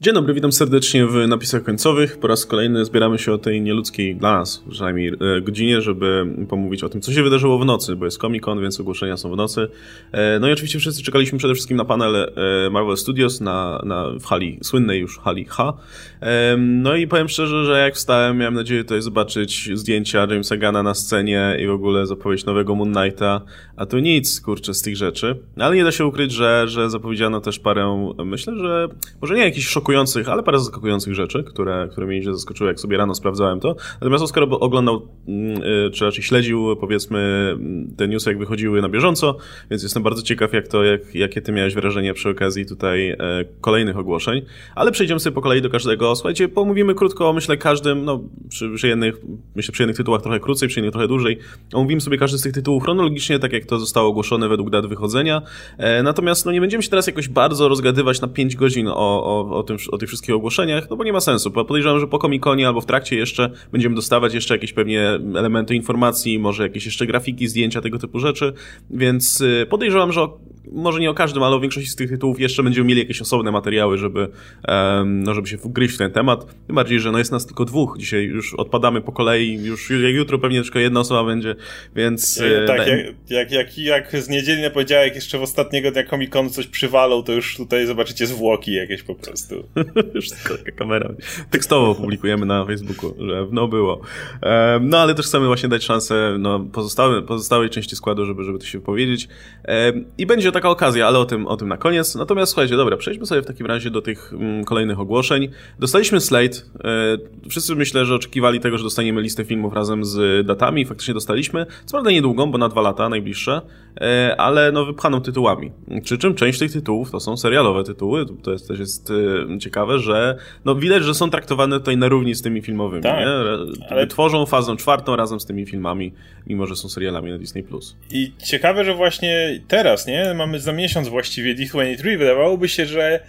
Dzień dobry, witam serdecznie w napisach końcowych. Po raz kolejny zbieramy się o tej nieludzkiej dla nas przynajmniej e, godzinie, żeby pomówić o tym, co się wydarzyło w nocy, bo jest Comic Con, więc ogłoszenia są w nocy. E, no i oczywiście wszyscy czekaliśmy przede wszystkim na panel e, Marvel Studios na, na, w hali, słynnej już hali H. No i powiem szczerze, że jak wstałem, miałem nadzieję tutaj zobaczyć zdjęcia Jamesa Gana na scenie i w ogóle zapowiedź nowego Moon Knighta, a tu nic, kurczę, z tych rzeczy. Ale nie da się ukryć, że, że zapowiedziano też parę, myślę, że może nie jakiś szok zaskakujących, ale parę zaskakujących rzeczy, które, które mnie zaskoczyły, jak sobie rano sprawdzałem to. Natomiast Oskar oglądał, mm, y, czy raczej śledził, powiedzmy, te newsy, jak wychodziły na bieżąco, więc jestem bardzo ciekaw, jak to, jak, jakie ty miałeś wrażenie przy okazji tutaj e, kolejnych ogłoszeń. Ale przejdziemy sobie po kolei do każdego. Słuchajcie, pomówimy krótko myślę, każdym, no, przy, przy jednych, myślę, przy jednych tytułach trochę krócej, przy innych trochę dłużej. Omówimy sobie każdy z tych tytułów chronologicznie, tak jak to zostało ogłoszone według dat wychodzenia. E, natomiast, no, nie będziemy się teraz jakoś bardzo rozgadywać na 5 godzin o, o, o tym, o tych wszystkich ogłoszeniach, no bo nie ma sensu. Podejrzewam, że po Comic-Conie albo w trakcie jeszcze będziemy dostawać jeszcze jakieś pewnie elementy informacji, może jakieś jeszcze grafiki, zdjęcia, tego typu rzeczy, więc y, podejrzewam, że może nie o każdym, ale o większości z tych tytułów jeszcze będziemy mieli jakieś osobne materiały, żeby, no, żeby się wgryźć w ten temat. Tym bardziej, że no jest nas tylko dwóch. Dzisiaj już odpadamy po kolei, już jutro pewnie tylko jedna osoba będzie, więc... Ja, tak, jak, jak, jak, jak z niedzielny poniedziałek jeszcze w ostatniego dnia Comic Con coś przywalą, to już tutaj zobaczycie zwłoki jakieś po prostu. już taka kamera. Tekstowo publikujemy na Facebooku, że no było. No ale też chcemy właśnie dać szansę no, pozostałe, pozostałej części składu, żeby, żeby to się powiedzieć. I będzie taka okazja, ale o tym, o tym na koniec. Natomiast słuchajcie, dobra, przejdźmy sobie w takim razie do tych mm, kolejnych ogłoszeń. Dostaliśmy Slate. E, wszyscy myślę, że oczekiwali tego, że dostaniemy listę filmów razem z datami. Faktycznie dostaliśmy. Co prawda niedługą, bo na dwa lata najbliższe, e, ale no wypchaną tytułami. Przy czym część tych tytułów to są serialowe tytuły. To jest, też jest e, ciekawe, że no widać, że są traktowane tutaj na równi z tymi filmowymi. Tak, nie? Ale... Tworzą fazę czwartą razem z tymi filmami, mimo że są serialami na Disney+. I ciekawe, że właśnie teraz, nie? mamy za miesiąc właściwie D23, wydawałoby się, że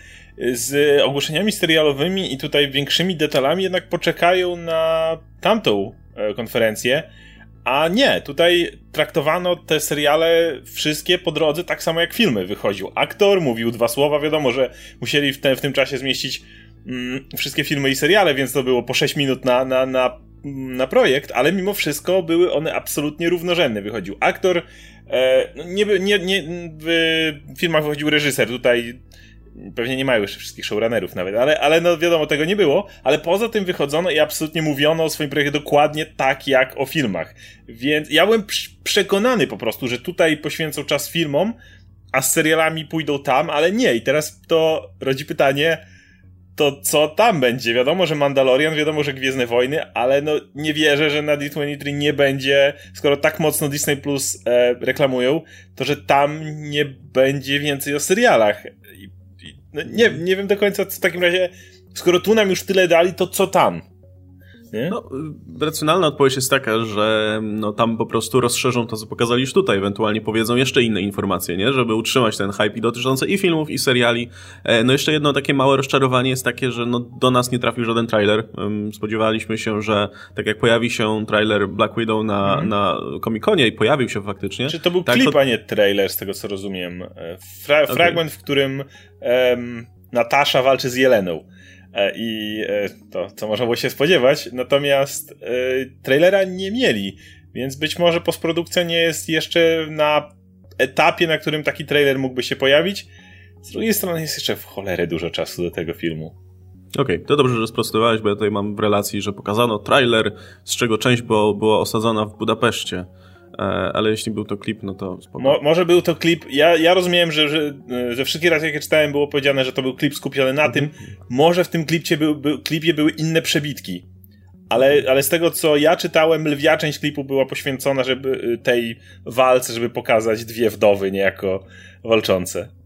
z ogłoszeniami serialowymi i tutaj większymi detalami jednak poczekają na tamtą e, konferencję. A nie, tutaj traktowano te seriale wszystkie po drodze tak samo jak filmy. Wychodził aktor, mówił dwa słowa, wiadomo, że musieli w, te, w tym czasie zmieścić mm, wszystkie filmy i seriale, więc to było po 6 minut na, na, na, na projekt, ale mimo wszystko były one absolutnie równorzędne. Wychodził aktor, nie, nie, nie, w filmach wychodził reżyser, tutaj pewnie nie mają jeszcze wszystkich showrunnerów nawet, ale, ale no wiadomo, tego nie było, ale poza tym wychodzono i absolutnie mówiono o swoim projekcie dokładnie tak jak o filmach. Więc ja byłem przekonany po prostu, że tutaj poświęcą czas filmom, a z serialami pójdą tam, ale nie. I teraz to rodzi pytanie, to co tam będzie? Wiadomo, że Mandalorian, wiadomo, że Gwiezdne Wojny, ale no nie wierzę, że na D23 nie będzie, skoro tak mocno Disney Plus e, reklamują, to że tam nie będzie więcej o serialach. I, i, no nie, nie wiem do końca, co w takim razie, skoro tu nam już tyle dali, to co tam? Nie? No, racjonalna odpowiedź jest taka, że no, tam po prostu rozszerzą to, co pokazali już tutaj, ewentualnie powiedzą jeszcze inne informacje, nie? żeby utrzymać ten hype dotyczący i filmów, i seriali. E, no jeszcze jedno takie małe rozczarowanie jest takie, że no, do nas nie trafił żaden trailer. Spodziewaliśmy się, że tak jak pojawi się trailer Black Widow na, mhm. na Comic-Conie i pojawił się faktycznie. Czy to był tak, klip, to... a nie trailer, z tego co rozumiem. E, fra okay. Fragment, w którym um, Natasza walczy z Jeleną. E, i e, to, co można było się spodziewać. Natomiast e, trailera nie mieli, więc być może postprodukcja nie jest jeszcze na etapie, na którym taki trailer mógłby się pojawić. Z drugiej strony jest jeszcze w cholerę dużo czasu do tego filmu. Okej, okay, to dobrze, że sprostowałeś, bo ja tutaj mam w relacji, że pokazano trailer, z czego część było, była osadzona w Budapeszcie. E, ale jeśli był to klip, no to Mo, może był to klip, ja, ja rozumiem, że, że, że wszystkie razy jakie czytałem było powiedziane, że to był klip skupiony na tym, może w tym klipcie był, był, klipie były inne przebitki, ale, ale z tego co ja czytałem, lwia część klipu była poświęcona żeby y, tej walce, żeby pokazać dwie wdowy niejako walczące.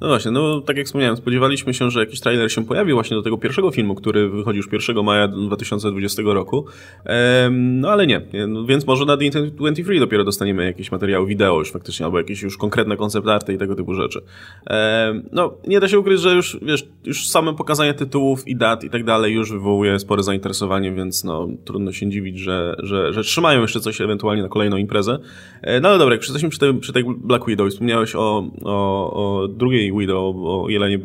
No właśnie, no tak jak wspomniałem, spodziewaliśmy się, że jakiś trailer się pojawi właśnie do tego pierwszego filmu, który wychodzi już 1 maja 2020 roku. Ehm, no ale nie, no, więc może na D23 dopiero dostaniemy jakieś materiały wideo już faktycznie, albo jakieś już konkretne koncept arty i tego typu rzeczy. Ehm, no, nie da się ukryć, że już, wiesz, już same pokazanie tytułów i dat i tak dalej już wywołuje spore zainteresowanie, więc no, trudno się dziwić, że, że, że trzymają jeszcze coś ewentualnie na kolejną imprezę. Ehm, no ale dobra, jak jesteśmy przy tej, przy tej Black Widow, wspomniałeś o, o, o drugiej drugiej Widow, o Jelenie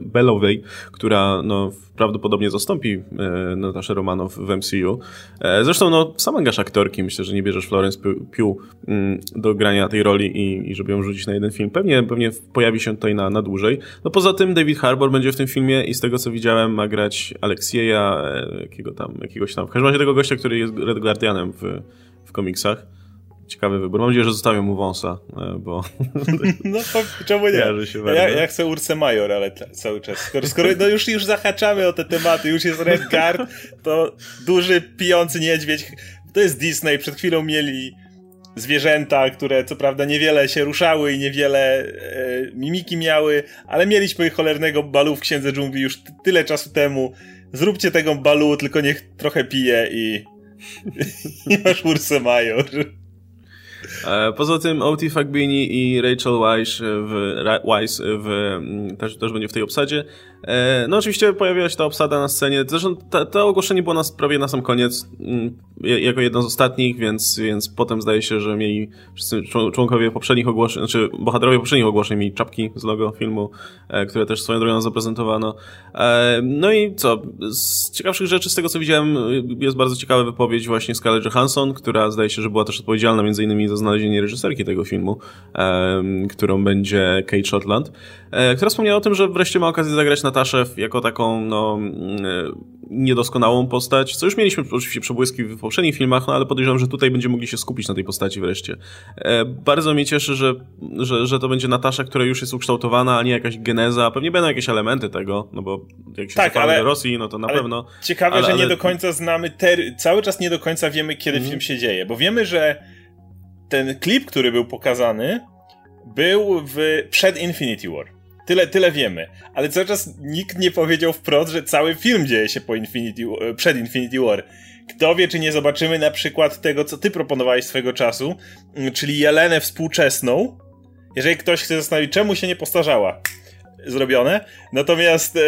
Belowej, która no, prawdopodobnie zastąpi e, Nataszę Romanow w MCU. E, zresztą no, sam angaż aktorki, myślę, że nie bierzesz Florence Pugh mm, do grania tej roli i, i żeby ją rzucić na jeden film. Pewnie, pewnie pojawi się tutaj na, na dłużej. No poza tym David Harbour będzie w tym filmie i z tego co widziałem ma grać Aleksieja, e, jakiego tam, jakiegoś tam, w każdym razie tego gościa, który jest Red Guardianem w, w komiksach. Ciekawy wybór. Mam nadzieję, że zostawią mu wąsa, e, bo... No czemu nie? Ja, ja chcę Ursę Major, ale cały czas. Skoro, skoro no już, już zahaczamy o te tematy, już jest Red Guard, to duży, pijący niedźwiedź. To jest Disney. Przed chwilą mieli zwierzęta, które co prawda niewiele się ruszały i niewiele e, mimiki miały, ale mieliśmy cholernego balu w Księdze Dżungli już tyle czasu temu. Zróbcie tego balu, tylko niech trochę pije i... I masz Ursę Major. E, poza tym O.T. Fagbini i Rachel Weisz w, Weiss w, mm, też, też będzie w tej obsadzie. E, no oczywiście pojawiła się ta obsada na scenie. Zresztą to ogłoszenie było nas prawie na sam koniec, mm, jako jedno z ostatnich, więc, więc potem zdaje się, że mieli wszyscy członkowie poprzednich ogłoszeń, znaczy bohaterowie poprzednich ogłoszeń mieli czapki z logo filmu, e, które też swoją drogą zaprezentowano. No i co? Z ciekawszych rzeczy, z tego co widziałem, jest bardzo ciekawa wypowiedź właśnie Scarlett Johansson, która zdaje się, że była też odpowiedzialna między innymi za znalezienie reżyserki tego filmu, którą będzie Kate Shotland, e, która wspomniała o tym, że wreszcie ma okazję zagrać Nataszę jako taką no, e, niedoskonałą postać, co już mieliśmy oczywiście przebłyski w poprzednich filmach, no ale podejrzewam, że tutaj będziemy mogli się skupić na tej postaci wreszcie. E, bardzo mnie cieszy, że, że, że to będzie Natasza, która już jest ukształtowana, a nie jakaś geneza. Pewnie będą jakieś elementy tego, no bo jak się tak, ale, do Rosji, no to na pewno. Ciekawe, ale, że nie ale... do końca znamy, ter... cały czas nie do końca wiemy, kiedy mm. film się dzieje, bo wiemy, że ten klip, który był pokazany, był w, przed Infinity War. Tyle, tyle wiemy. Ale cały czas nikt nie powiedział wprost, że cały film dzieje się po Infinity, przed Infinity War. Kto wie, czy nie zobaczymy na przykład tego, co ty proponowałeś swego czasu, czyli Jelenę współczesną. Jeżeli ktoś chce zastanowić, czemu się nie postarzała. Zrobione. Natomiast... E,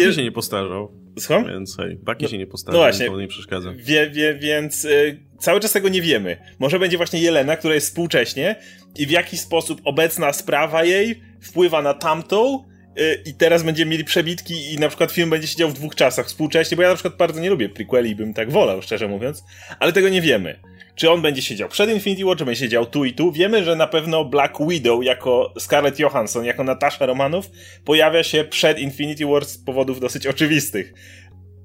je, się nie postarzał. Słucham? Więc hej, Baki no, się nie postawił, no właśnie, to nie przeszkadza. Wie, wie, więc y, cały czas tego nie wiemy. Może będzie właśnie Jelena, która jest współcześnie i w jaki sposób obecna sprawa jej wpływa na tamtą i teraz będziemy mieli przebitki i na przykład film będzie siedział w dwóch czasach współcześnie, bo ja na przykład bardzo nie lubię prequeli i bym tak wolał, szczerze mówiąc, ale tego nie wiemy. Czy on będzie siedział przed Infinity War, czy będzie siedział tu i tu? Wiemy, że na pewno Black Widow jako Scarlett Johansson, jako Natasza Romanow pojawia się przed Infinity War z powodów dosyć oczywistych.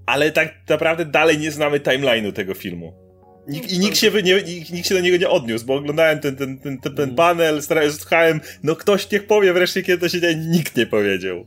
Ale tak naprawdę dalej nie znamy timeline'u tego filmu. Nikt, I nikt się, nie, nikt, nikt, się do niego nie odniósł, bo oglądałem ten, ten, ten, ten, ten panel, słuchałem, no ktoś niech powie wreszcie, kiedy to się dzieje, nikt nie powiedział.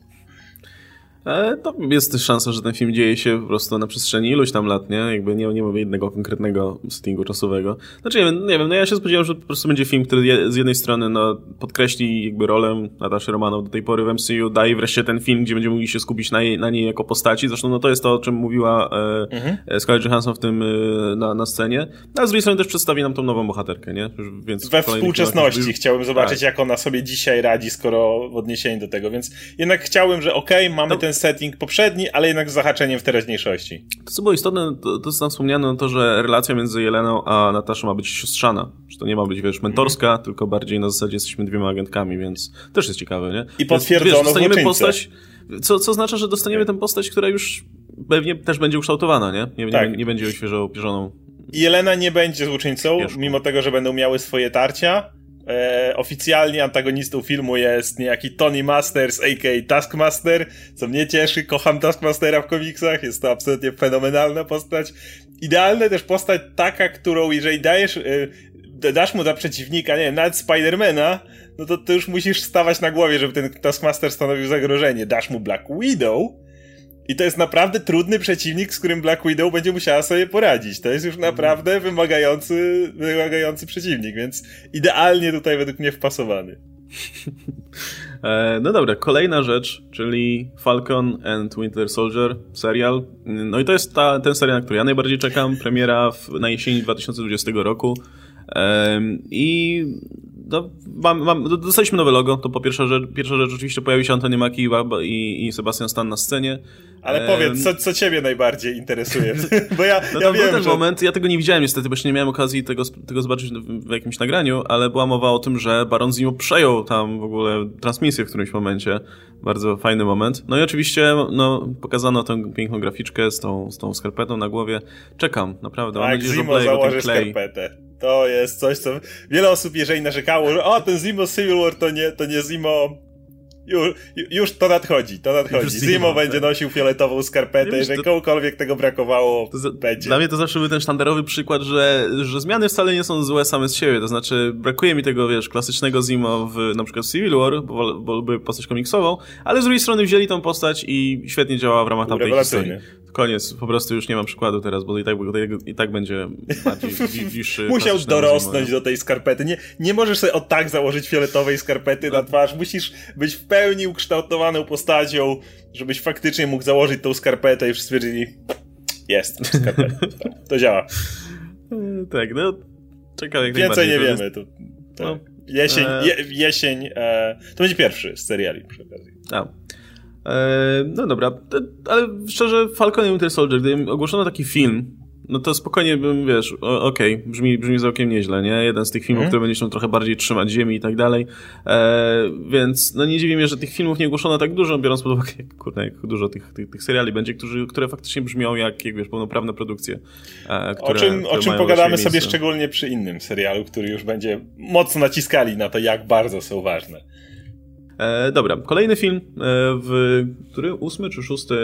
E, to jest też szansa, że ten film dzieje się po prostu na przestrzeni iluś tam lat, nie? Jakby nie, nie mamy jednego konkretnego settingu czasowego. Znaczy, nie wiem, nie wiem, no ja się spodziewałem, że po prostu będzie film, który je, z jednej strony no, podkreśli jakby rolę Nataszy Romanow do tej pory w MCU, daje wreszcie ten film, gdzie będziemy mogli się skupić na, jej, na niej jako postaci. Zresztą no to jest to, o czym mówiła e, mhm. E, Scarlett Johansson w tym e, na, na scenie. No, a z drugiej strony też przedstawi nam tą nową bohaterkę, nie? Więc We współczesności filmach... chciałbym zobaczyć, tak. jak ona sobie dzisiaj radzi, skoro w odniesieniu do tego, więc jednak chciałem, że okej, okay, mamy no. ten setting poprzedni, ale jednak z zahaczeniem w teraźniejszości. To, co było istotne, to, to co tam wspomniano, no to, że relacja między Jeleną a Nataszą ma być siostrzana. Że to nie ma być, wiesz, mentorska, mm. tylko bardziej na zasadzie jesteśmy dwiema agentkami, więc też jest ciekawe, nie? I potwierdzono dostaniemy postać, co, co oznacza, że dostaniemy tę postać, która już pewnie też będzie ukształtowana, nie? Nie, tak. nie, nie będzie świeżo opierzoną. Jelena nie będzie złoczyńcą, mimo tego, że będą miały swoje tarcia E, oficjalnie antagonistą filmu jest niejaki Tony Masters, a.k.a. Taskmaster, co mnie cieszy, kocham Taskmastera w komiksach, jest to absolutnie fenomenalna postać. Idealna też postać taka, którą jeżeli dajesz, e, dasz mu za przeciwnika, nie wiem, nawet Spidermana, no to ty już musisz stawać na głowie, żeby ten Taskmaster stanowił zagrożenie. Dasz mu Black Widow, i to jest naprawdę trudny przeciwnik, z którym Black Widow będzie musiała sobie poradzić. To jest już naprawdę wymagający, wymagający przeciwnik, więc idealnie tutaj według mnie wpasowany. E, no dobra, kolejna rzecz, czyli Falcon and Winter Soldier, serial. No i to jest ta, ten serial, na który ja najbardziej czekam. Premiera w, na jesieni 2020 roku. I no, mam, mam, dostaliśmy nowe logo, to po pierwsza rzecz, pierwsza rzecz oczywiście pojawił się Antony Mackie i, i Sebastian Stan na scenie. Ale powiedz, co, co ciebie najbardziej interesuje? Bo ja, no ja wiem, był ten że... moment, ja tego nie widziałem niestety, bo jeszcze nie miałem okazji tego, tego zobaczyć w, jakimś nagraniu, ale była mowa o tym, że Baron Zimo przejął tam w ogóle transmisję w którymś momencie. Bardzo fajny moment. No i oczywiście no, pokazano tę piękną graficzkę z tą, z tą skarpetą na głowie. Czekam, naprawdę. Tak, Zimo założy skarpetę. To jest coś, co wiele osób, jeżeli narzekało, że o, ten Zimo Civil War to nie, to nie Zimo już, już to nadchodzi, to nadchodzi. Zimo, Zimo będzie tak. nosił fioletową skarpetę, jeżeli to... komukolwiek tego brakowało, za, będzie. Dla mnie to zawsze był ten sztandarowy przykład, że, że zmiany wcale nie są złe same z siebie, to znaczy brakuje mi tego, wiesz, klasycznego Zimo w na przykład Civil War, bo, bo postać komiksową, ale z drugiej strony wzięli tą postać i świetnie działała w ramach tamtej historii. Koniec, po prostu już nie mam przykładu teraz, bo i tak, i tak będzie bardziej bliższy. Musiał dorosnąć do tej skarpety. Nie, nie możesz sobie od tak założyć fioletowej skarpety na twarz, musisz być w pełni ukształtowaną postacią, żebyś faktycznie mógł założyć tą skarpetę i wszyscy stwierdzili, jest, skarpeta. to działa. tak, no, czekam jak Więcej nie wiemy. To, to no, jesień, e... je, jesień e... to będzie pierwszy z seriali przy okazji. A. E, no dobra, ale szczerze, Falcon and Winter Soldier, gdy ogłoszono taki film, no to spokojnie bym, wiesz, okej, okay, brzmi, brzmi całkiem nieźle, nie? Jeden z tych filmów, mm. które będzie się trochę bardziej trzymać ziemi i tak dalej. E, więc no nie dziwi mnie, że tych filmów nie ogłoszono tak dużo, biorąc pod uwagę, jak, kurde, jak dużo tych, tych, tych seriali będzie, którzy, które faktycznie brzmią jak, jak wiesz, pełnoprawne produkcje. E, które, o czym, o czym pogadamy sobie szczególnie przy innym serialu, który już będzie mocno naciskali na to, jak bardzo są ważne. E, dobra, kolejny film, e, w który 8 czy 6 e,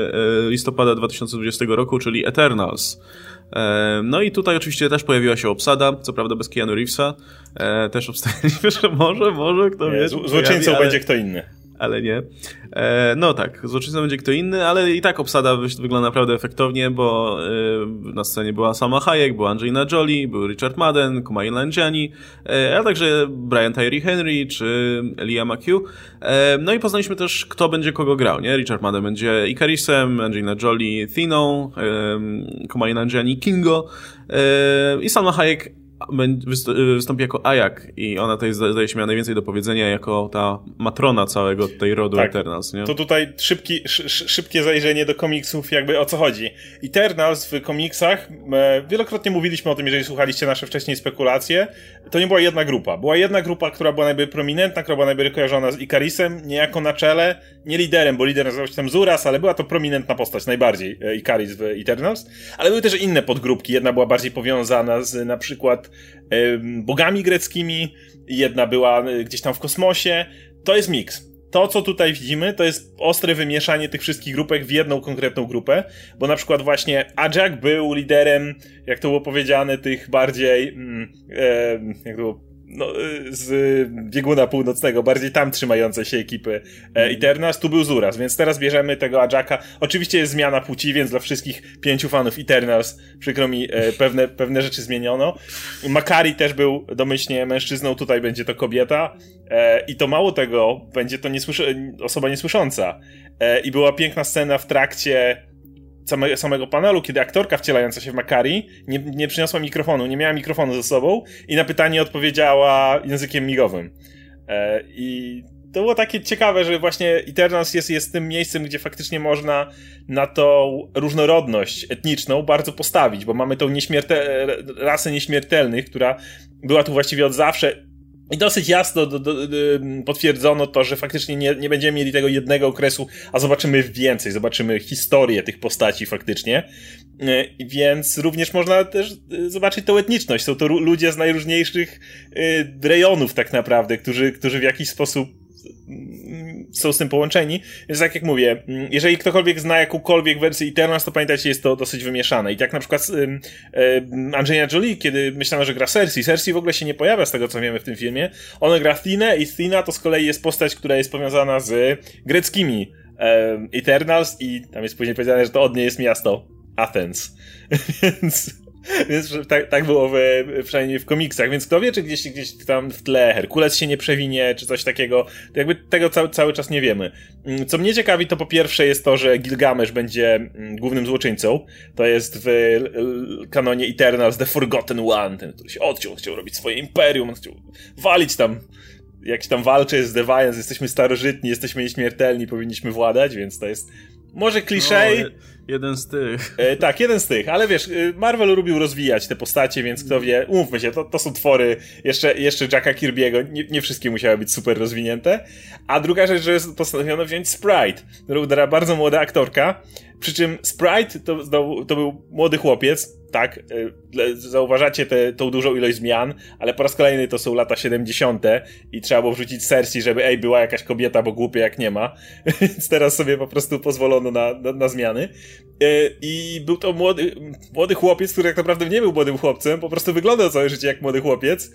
listopada 2020 roku, czyli Eternals. E, no i tutaj oczywiście też pojawiła się obsada, co prawda bez Keanu Reevesa. E, też obstaliśmy, że może, może, kto wie. Złoczyńcą ale... będzie kto inny ale nie. E, no tak, złoczyńcą będzie kto inny, ale i tak obsada wygląda naprawdę efektownie, bo e, na scenie była sama Hayek, była Angelina Jolie, był Richard Madden, Kumail Nanjiani, e, a także Brian Tyree Henry czy Elia McHugh. E, no i poznaliśmy też, kto będzie kogo grał, nie? Richard Madden będzie Icarisem, Angelina Jolie Thiną, e, Kumail Nanjiani Kingo e, i Salma Hayek wystąpi jako Ajak i ona tutaj zdaje się miała najwięcej do powiedzenia jako ta matrona całego tej rodu tak. Eternals, nie? To tutaj szybki, szybkie zajrzenie do komiksów, jakby o co chodzi. Eternals w komiksach, e, wielokrotnie mówiliśmy o tym, jeżeli słuchaliście nasze wcześniej spekulacje, to nie była jedna grupa. Była jedna grupa, która była najbardziej prominentna, która była najbardziej kojarzona z Ikarisem, niejako na czele, nie liderem, bo lider nazywał się tam Zuras, ale była to prominentna postać, najbardziej e, Ikaris w Eternals. Ale były też inne podgrupki. Jedna była bardziej powiązana z na przykład bogami greckimi, jedna była e, gdzieś tam w kosmosie. To jest miks. To, co tutaj widzimy, to jest ostre wymieszanie tych wszystkich grupek w jedną konkretną grupę, bo na przykład właśnie Ajak był liderem, jak to było powiedziane, tych bardziej, mm, e, jak to było, no, y, z bieguna północnego, bardziej tam trzymające się ekipy e, Eternals, tu był Zuras, więc teraz bierzemy tego Ajaka. Oczywiście jest zmiana płci, więc dla wszystkich pięciu fanów Eternals, przykro mi, e, pewne, pewne rzeczy zmieniono. Makari też był domyślnie mężczyzną, tutaj będzie to kobieta e, i to mało tego, będzie to niesłyszy- osoba niesłysząca. I była piękna scena w trakcie same, samego panelu, kiedy aktorka wcielająca się w Makari nie, nie przyniosła mikrofonu, nie miała mikrofonu ze sobą i na pytanie odpowiedziała językiem migowym. E, I to było takie ciekawe, że właśnie Eternals jest, jest tym miejscem, gdzie faktycznie można na tą różnorodność etniczną bardzo postawić, bo mamy tą nieśmiertel rasę nieśmiertelnych, która była tu właściwie od zawsze i dosyć jasno do, do, do, potwierdzono to, że faktycznie nie, nie będziemy mieli tego jednego okresu, a zobaczymy więcej, zobaczymy historię tych postaci faktycznie. E, więc również można też e, zobaczyć tą etniczność. Są to ludzie z najróżniejszych e, rejonów tak naprawdę, którzy, którzy w jakiś sposób są z tym połączeni. Więc tak jak mówię, mm, jeżeli ktokolwiek zna jakąkolwiek wersję Eternals, to pamiętajcie, jest to dosyć wymieszane. I tak na przykład Angelina Jolie, kiedy myślano, że gra Cersei, Cersei w ogóle się nie pojawia z tego, co wiemy w tym filmie. Ona gra Thinę i Thina to z kolei jest postać, która jest powiązana z greckimi Eternals i tam jest później powiedziane, że to od niej jest miasto Athens. Więc Więc tak, tak było w, przynajmniej w komiksach, więc kto wie, czy gdzieś, gdzieś tam w tle Herkules się nie przewinie, czy coś takiego, to jakby tego cały, cały czas nie wiemy. Mm, co mnie ciekawi, to po pierwsze jest to, że Gilgamesz będzie mm, głównym złoczyńcą, to jest w kanonie Eternals The Forgotten One, ten, który się odciął, chciał robić swoje imperium, chciał walić tam jak się tam walczy z Deviants, jesteśmy starożytni, jesteśmy nieśmiertelni, powinniśmy władać, więc to jest może kliszej. No, jeden z tych. E, tak, jeden z tych, ale wiesz, y, Marvel lubił rozwijać te postacie, więc kto wie, umówmy się, to, to są twory jeszcze, jeszcze Jacka Kirby'ego, nie, nie wszystkie musiały być super rozwinięte. A druga rzecz, że postanowiono wziąć Sprite, którą bardzo młoda aktorka, przy czym Sprite to, to był młody chłopiec, tak, e, zauważacie te, tą dużą ilość zmian, ale po raz kolejny to są lata 70. i trzeba było wrzucić Cersei, żeby ej, była jakaś kobieta, bo głupie jak nie ma. Więc teraz sobie po prostu pozwolono na, na, na zmiany. E, I był to młody, młody chłopiec, który tak naprawdę nie był młodym chłopcem, po prostu wyglądał całe życie jak młody chłopiec,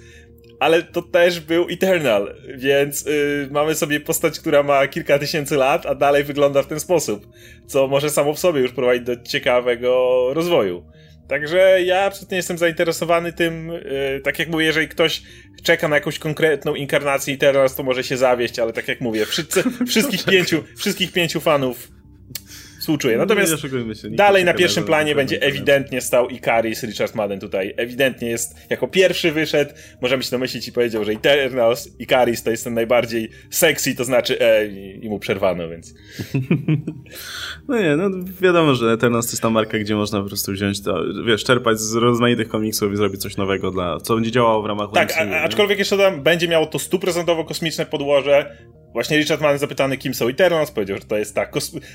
ale to też był Eternal, więc yy, mamy sobie postać, która ma kilka tysięcy lat, a dalej wygląda w ten sposób, co może samo w sobie już prowadzić do ciekawego rozwoju. Także ja absolutnie jestem zainteresowany tym, yy, tak jak mówię, jeżeli ktoś czeka na jakąś konkretną inkarnację i teraz to może się zawieść, ale tak jak mówię, wszyscy, wszystkich pięciu, wszystkich pięciu fanów współczuję. Natomiast dalej na pierwszym planie będzie ewidentnie stał Ikaris, Richard Madden tutaj. Ewidentnie jest, jako pierwszy wyszedł, możemy się domyślić i powiedział, że Eternals, Ikaris to jest ten najbardziej sexy, to znaczy e, i mu przerwano, więc... No nie, no wiadomo, że Eternals to jest ta marka, gdzie można po prostu wziąć to, wiesz, czerpać z rozmaitych komiksów i zrobić coś nowego dla, co będzie działało w ramach Tak, a, aczkolwiek jeszcze tam będzie miało to stuprocentowo kosmiczne podłoże, Właśnie Richard Mann zapytany, kim są Eternals, powiedział, że to jest ta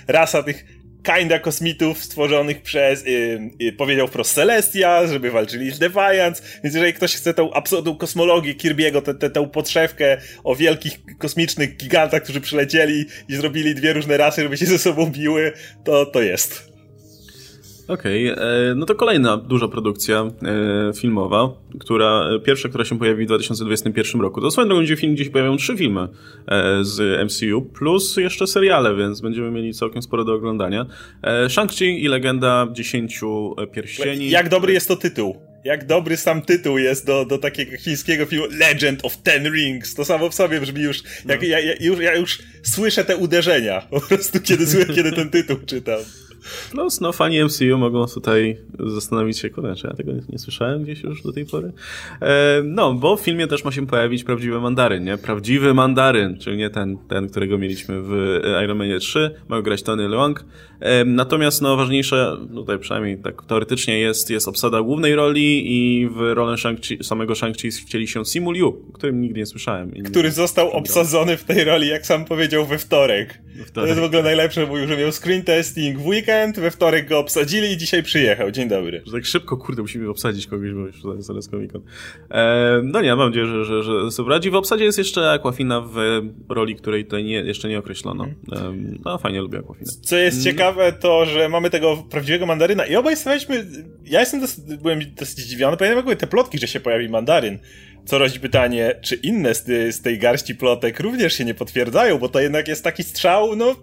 rasa tych kinda kosmitów stworzonych przez, yy, yy, powiedział wprost Celestia, żeby walczyli z Defiance, więc jeżeli ktoś chce tą absolutną kosmologię Kirby'ego, tę, tę, podszewkę o wielkich kosmicznych gigantach, którzy przylecieli i zrobili dwie różne rasy, żeby się ze sobą biły, to to jest. Okej, okay, e, no to kolejna duża produkcja e, filmowa, która, e, pierwsza, która się pojawi w 2021 roku. To swoją drogą będzie film, gdzie się pojawią trzy filmy z MCU, plus jeszcze seriale, więc będziemy mieli całkiem sporo do oglądania. Shang-Chi i Legenda Dziesięciu Pierścieni. Jak dobry jest to tytuł? jak dobry sam tytuł jest do, do takiego chińskiego filmu Legend of Ten Rings. To samo w sobie brzmi już, jak, no. ja, ja, już, ja już słyszę te uderzenia po prostu, kiedy, kiedy ten tytuł czytam. Plus, no fani MCU mogą tutaj zastanowić się, kurde, czy ja tego nie, nie słyszałem gdzieś już do tej pory? E, no, bo w filmie też ma się pojawić prawdziwy mandaryn, nie? Prawdziwy mandaryn, czyli nie ten, ten którego mieliśmy w Iron Man 3, ma grać Tony Leung. E, natomiast, no, ważniejsze, no tutaj przynajmniej tak teoretycznie jest, jest obsada głównej roli i w rolę Shang samego Shang-Chi wcieli się Simu Liu, o którym nigdy nie słyszałem. Który został obsadzony w tej roli, jak sam powiedział, we wtorek. We wtorek. To jest w ogóle najlepsze, mówił, że miał screen testing w weekend, weekend, we wtorek go obsadzili i dzisiaj przyjechał. Dzień dobry. Że tak szybko, kurde, musimy obsadzić kogoś, bo już zaraz komikon. E, no nie, mam nadzieję, że, że, że sobie radzi. W obsadzie jest jeszcze Aquafina w roli, której tutaj nie, jeszcze nie określono. E, no fajnie lubię Aquafinę. Co jest mm. ciekawe, to, że mamy tego prawdziwego mandaryna i obaj staliśmy, ja jestem dosyć, byłem dosyć zdziwiony, pamiętam jak były te plotki, że się pojawi mandaryn co rodzi pytanie, czy inne z, z, tej garści plotek również się nie potwierdzają, bo to jednak jest taki strzał, no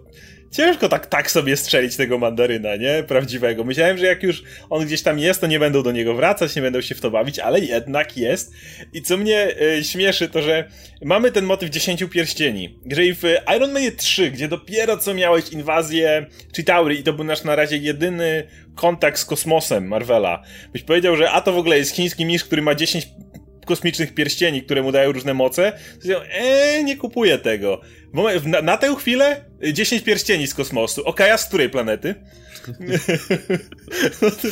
ciężko tak, tak sobie strzelić tego mandaryna, nie? Prawdziwego. Myślałem, że jak już on gdzieś tam jest, to nie będą do niego wracać, nie będą się w to bawić, ale jednak jest. I co mnie y, śmieszy, to że mamy ten motyw 10 pierścieni. Jeżeli w Iron Man 3, gdzie dopiero co miałeś inwazję Chitauri i to był nasz na razie jedyny kontakt z kosmosem Marvela, byś powiedział, że a to w ogóle jest chiński mistrz, który ma 10 kosmicznych pierścieni, które mu dają różne moce, eee, nie kupuję tego. Na, na tę chwilę 10 pierścieni z kosmosu. Okej, okay, a z której planety? no to,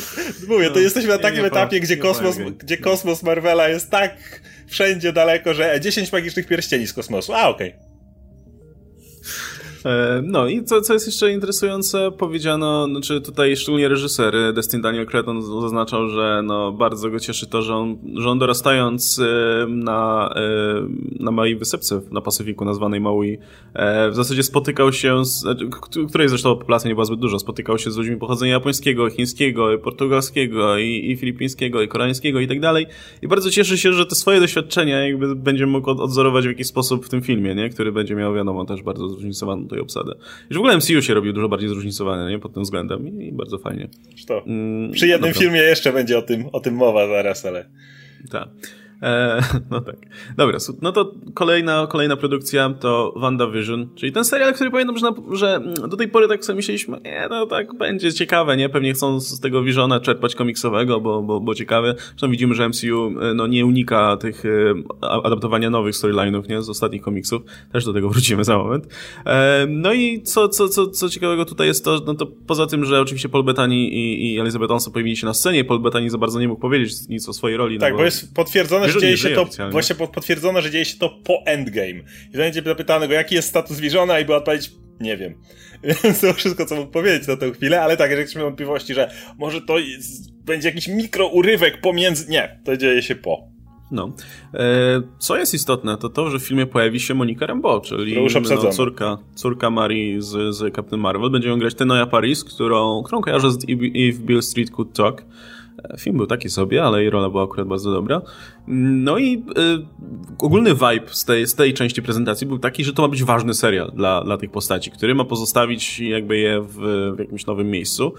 mówię, to no, jesteśmy na takim etapie, gdzie kosmos, gdzie kosmos Marvela jest tak wszędzie daleko, że 10 magicznych pierścieni z kosmosu. A, okej. Okay. E, no i co, co jest jeszcze interesujące, powiedziano, znaczy tutaj szczególnie reżyser e, Destin Daniel Cretton zaznaczał, że no bardzo go cieszy to, że on, że on dorastając e, na, na małej wysepce na Pacyfiku nazwanej Maui, w zasadzie spotykał się z, znaczy, której zresztą populacja nie była zbyt duża, spotykał się z ludźmi pochodzenia japońskiego, chińskiego, portugalskiego i, i filipińskiego, i koreańskiego i tak dalej. I bardzo cieszy się, że te swoje doświadczenia jakby będzie mógł odzorować w jakiś sposób w tym filmie, nie? który będzie miał, wiadomo, też bardzo zróżnicowaną tutaj obsadę. I w ogóle MCU się robił dużo bardziej zróżnicowane, nie? Pod tym względem i bardzo fajnie. To. Mm, Przy jednym no filmie jeszcze będzie o tym, o tym mowa zaraz, ale... Tak. E, no tak. Dobra, no to kolejna, kolejna produkcja to WandaVision, czyli ten serial, który pamiętam, że, na, że do tej pory tak sobie myśleliśmy, nie, no tak będzie ciekawe, nie? Pewnie chcą z tego Visiona czerpać komiksowego, bo, bo, bo ciekawe. Zresztą widzimy, że MCU e, no, nie unika tych e, adaptowania nowych storyline'ów, nie? Z ostatnich komiksów. Też do tego wrócimy za moment. E, no i co, co, co, co ciekawego tutaj jest to, no to poza tym, że oczywiście Paul Bettany i, i Elizabeth Olsen pojawili się na scenie, Paul Bettany za bardzo nie mógł powiedzieć nic o swojej roli. Tak, no bo, bo jest potwierdzone, że dzieje się to, oficjalnie. właśnie potwierdzono, że dzieje się to po Endgame. I będzie zapytano go, jaki jest status Visiona i była odpowiedź, nie wiem. Więc to wszystko, co mógł powiedzieć na tę chwilę, ale tak, jeżeli miał wątpliwości, że może to jest, będzie jakiś mikrourywek pomiędzy... Nie, to dzieje się po. No. E, co jest istotne, to to, że w filmie pojawi się Monika Rambeau, czyli no, córka, córka Marii z, z Captain Marvel. Będzie ją grać Tenoja Paris, którą, którą kojarzę z If Bill Street Could Talk. Film był taki sobie, ale jej rola była akurat bardzo dobra. No i y, ogólny vibe z tej, z tej części prezentacji był taki, że to ma być ważny serial dla, dla tych postaci, który ma pozostawić jakby je w, w jakimś nowym miejscu.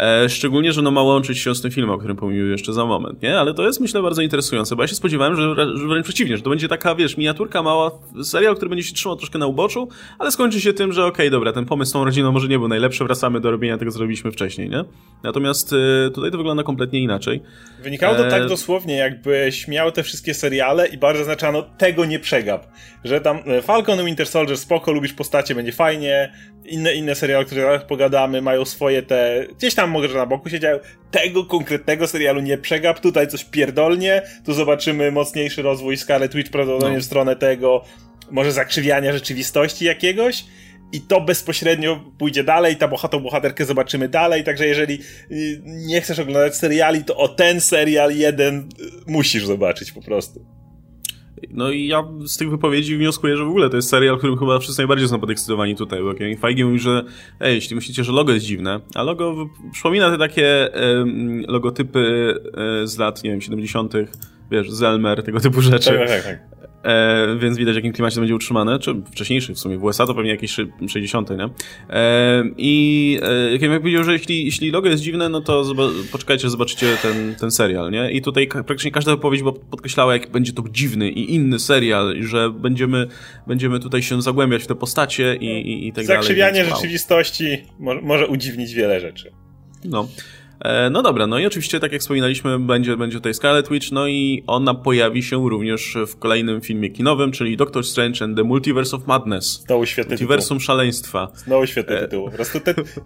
E, szczególnie, że no ma łączyć się z tym filmem, o którym pomówił jeszcze za moment, nie? Ale to jest myślę bardzo interesujące, bo ja się spodziewałem, że, że wręcz przeciwnie, że to będzie taka, wiesz, miniaturka mała, serial, który będzie się trzymał troszkę na uboczu, ale skończy się tym, że okej, okay, dobra, ten pomysł z tą rodziną może nie był najlepszy, wracamy do robienia tego, co robiliśmy wcześniej, nie? Natomiast y, tutaj to wygląda kompletnie inaczej. Wynikało to tak e... tak dosłownie, jakbyś miał te wszystkie seriale i bardzo zaznaczano, tego nie przegap. Że tam e, Falcon Winter Soldier spoko, lubisz postacie, będzie fajnie, inne, inne seriale, które zaraz pogadamy, mają swoje te, gdzieś tam może na boku siedziały, tego konkretnego serialu nie przegap, tutaj coś pierdolnie, tu zobaczymy mocniejszy rozwój Scarlet Witch prawdopodobnie no. w stronę tego, może zakrzywiania rzeczywistości jakiegoś, i to bezpośrednio pójdzie dalej, ta bohatą bohaterkę zobaczymy dalej, także jeżeli y, nie chcesz oglądać seriali, to o ten serial jeden y, musisz zobaczyć po prostu. No i ja z tych wypowiedzi wnioskuję, że w ogóle to jest serial, którym chyba wszyscy najbardziej są podekscytowani tutaj, bo Kevin Feige mówi, że ej, jeśli myślicie, że logo jest dziwne, a logo przypomina te takie um, logotypy e, z lat, nie wiem, 70., wiesz, Zelmer, tego typu rzeczy. Tak, tak, tak. E, więc widać, w jakim klimacie to będzie utrzymane, czy wcześniejszy w sumie. W USA to pewnie jakieś 60, nie? E, I e, jak ja powiedział, że jeśli, jeśli logo jest dziwne, no to poczekajcie, zobaczycie ten, ten serial, nie? I tutaj praktycznie każda wypowiedź podkreślała, jak będzie to dziwny i inny serial, że będziemy, będziemy tutaj się zagłębiać w te postacie i, i, i tak dalej. Zakrzywianie rzeczywistości może udziwnić wiele rzeczy. No. E, no dobra, no i oczywiście, tak jak wspominaliśmy, będzie, będzie tutaj Scarlet Witch, no i ona pojawi się również w kolejnym filmie kinowym, czyli Doctor Strange and the Multiverse of Madness. Znowu świetny Multiversum tytuł. szaleństwa. Znowu świetny e... tytuł. Po prostu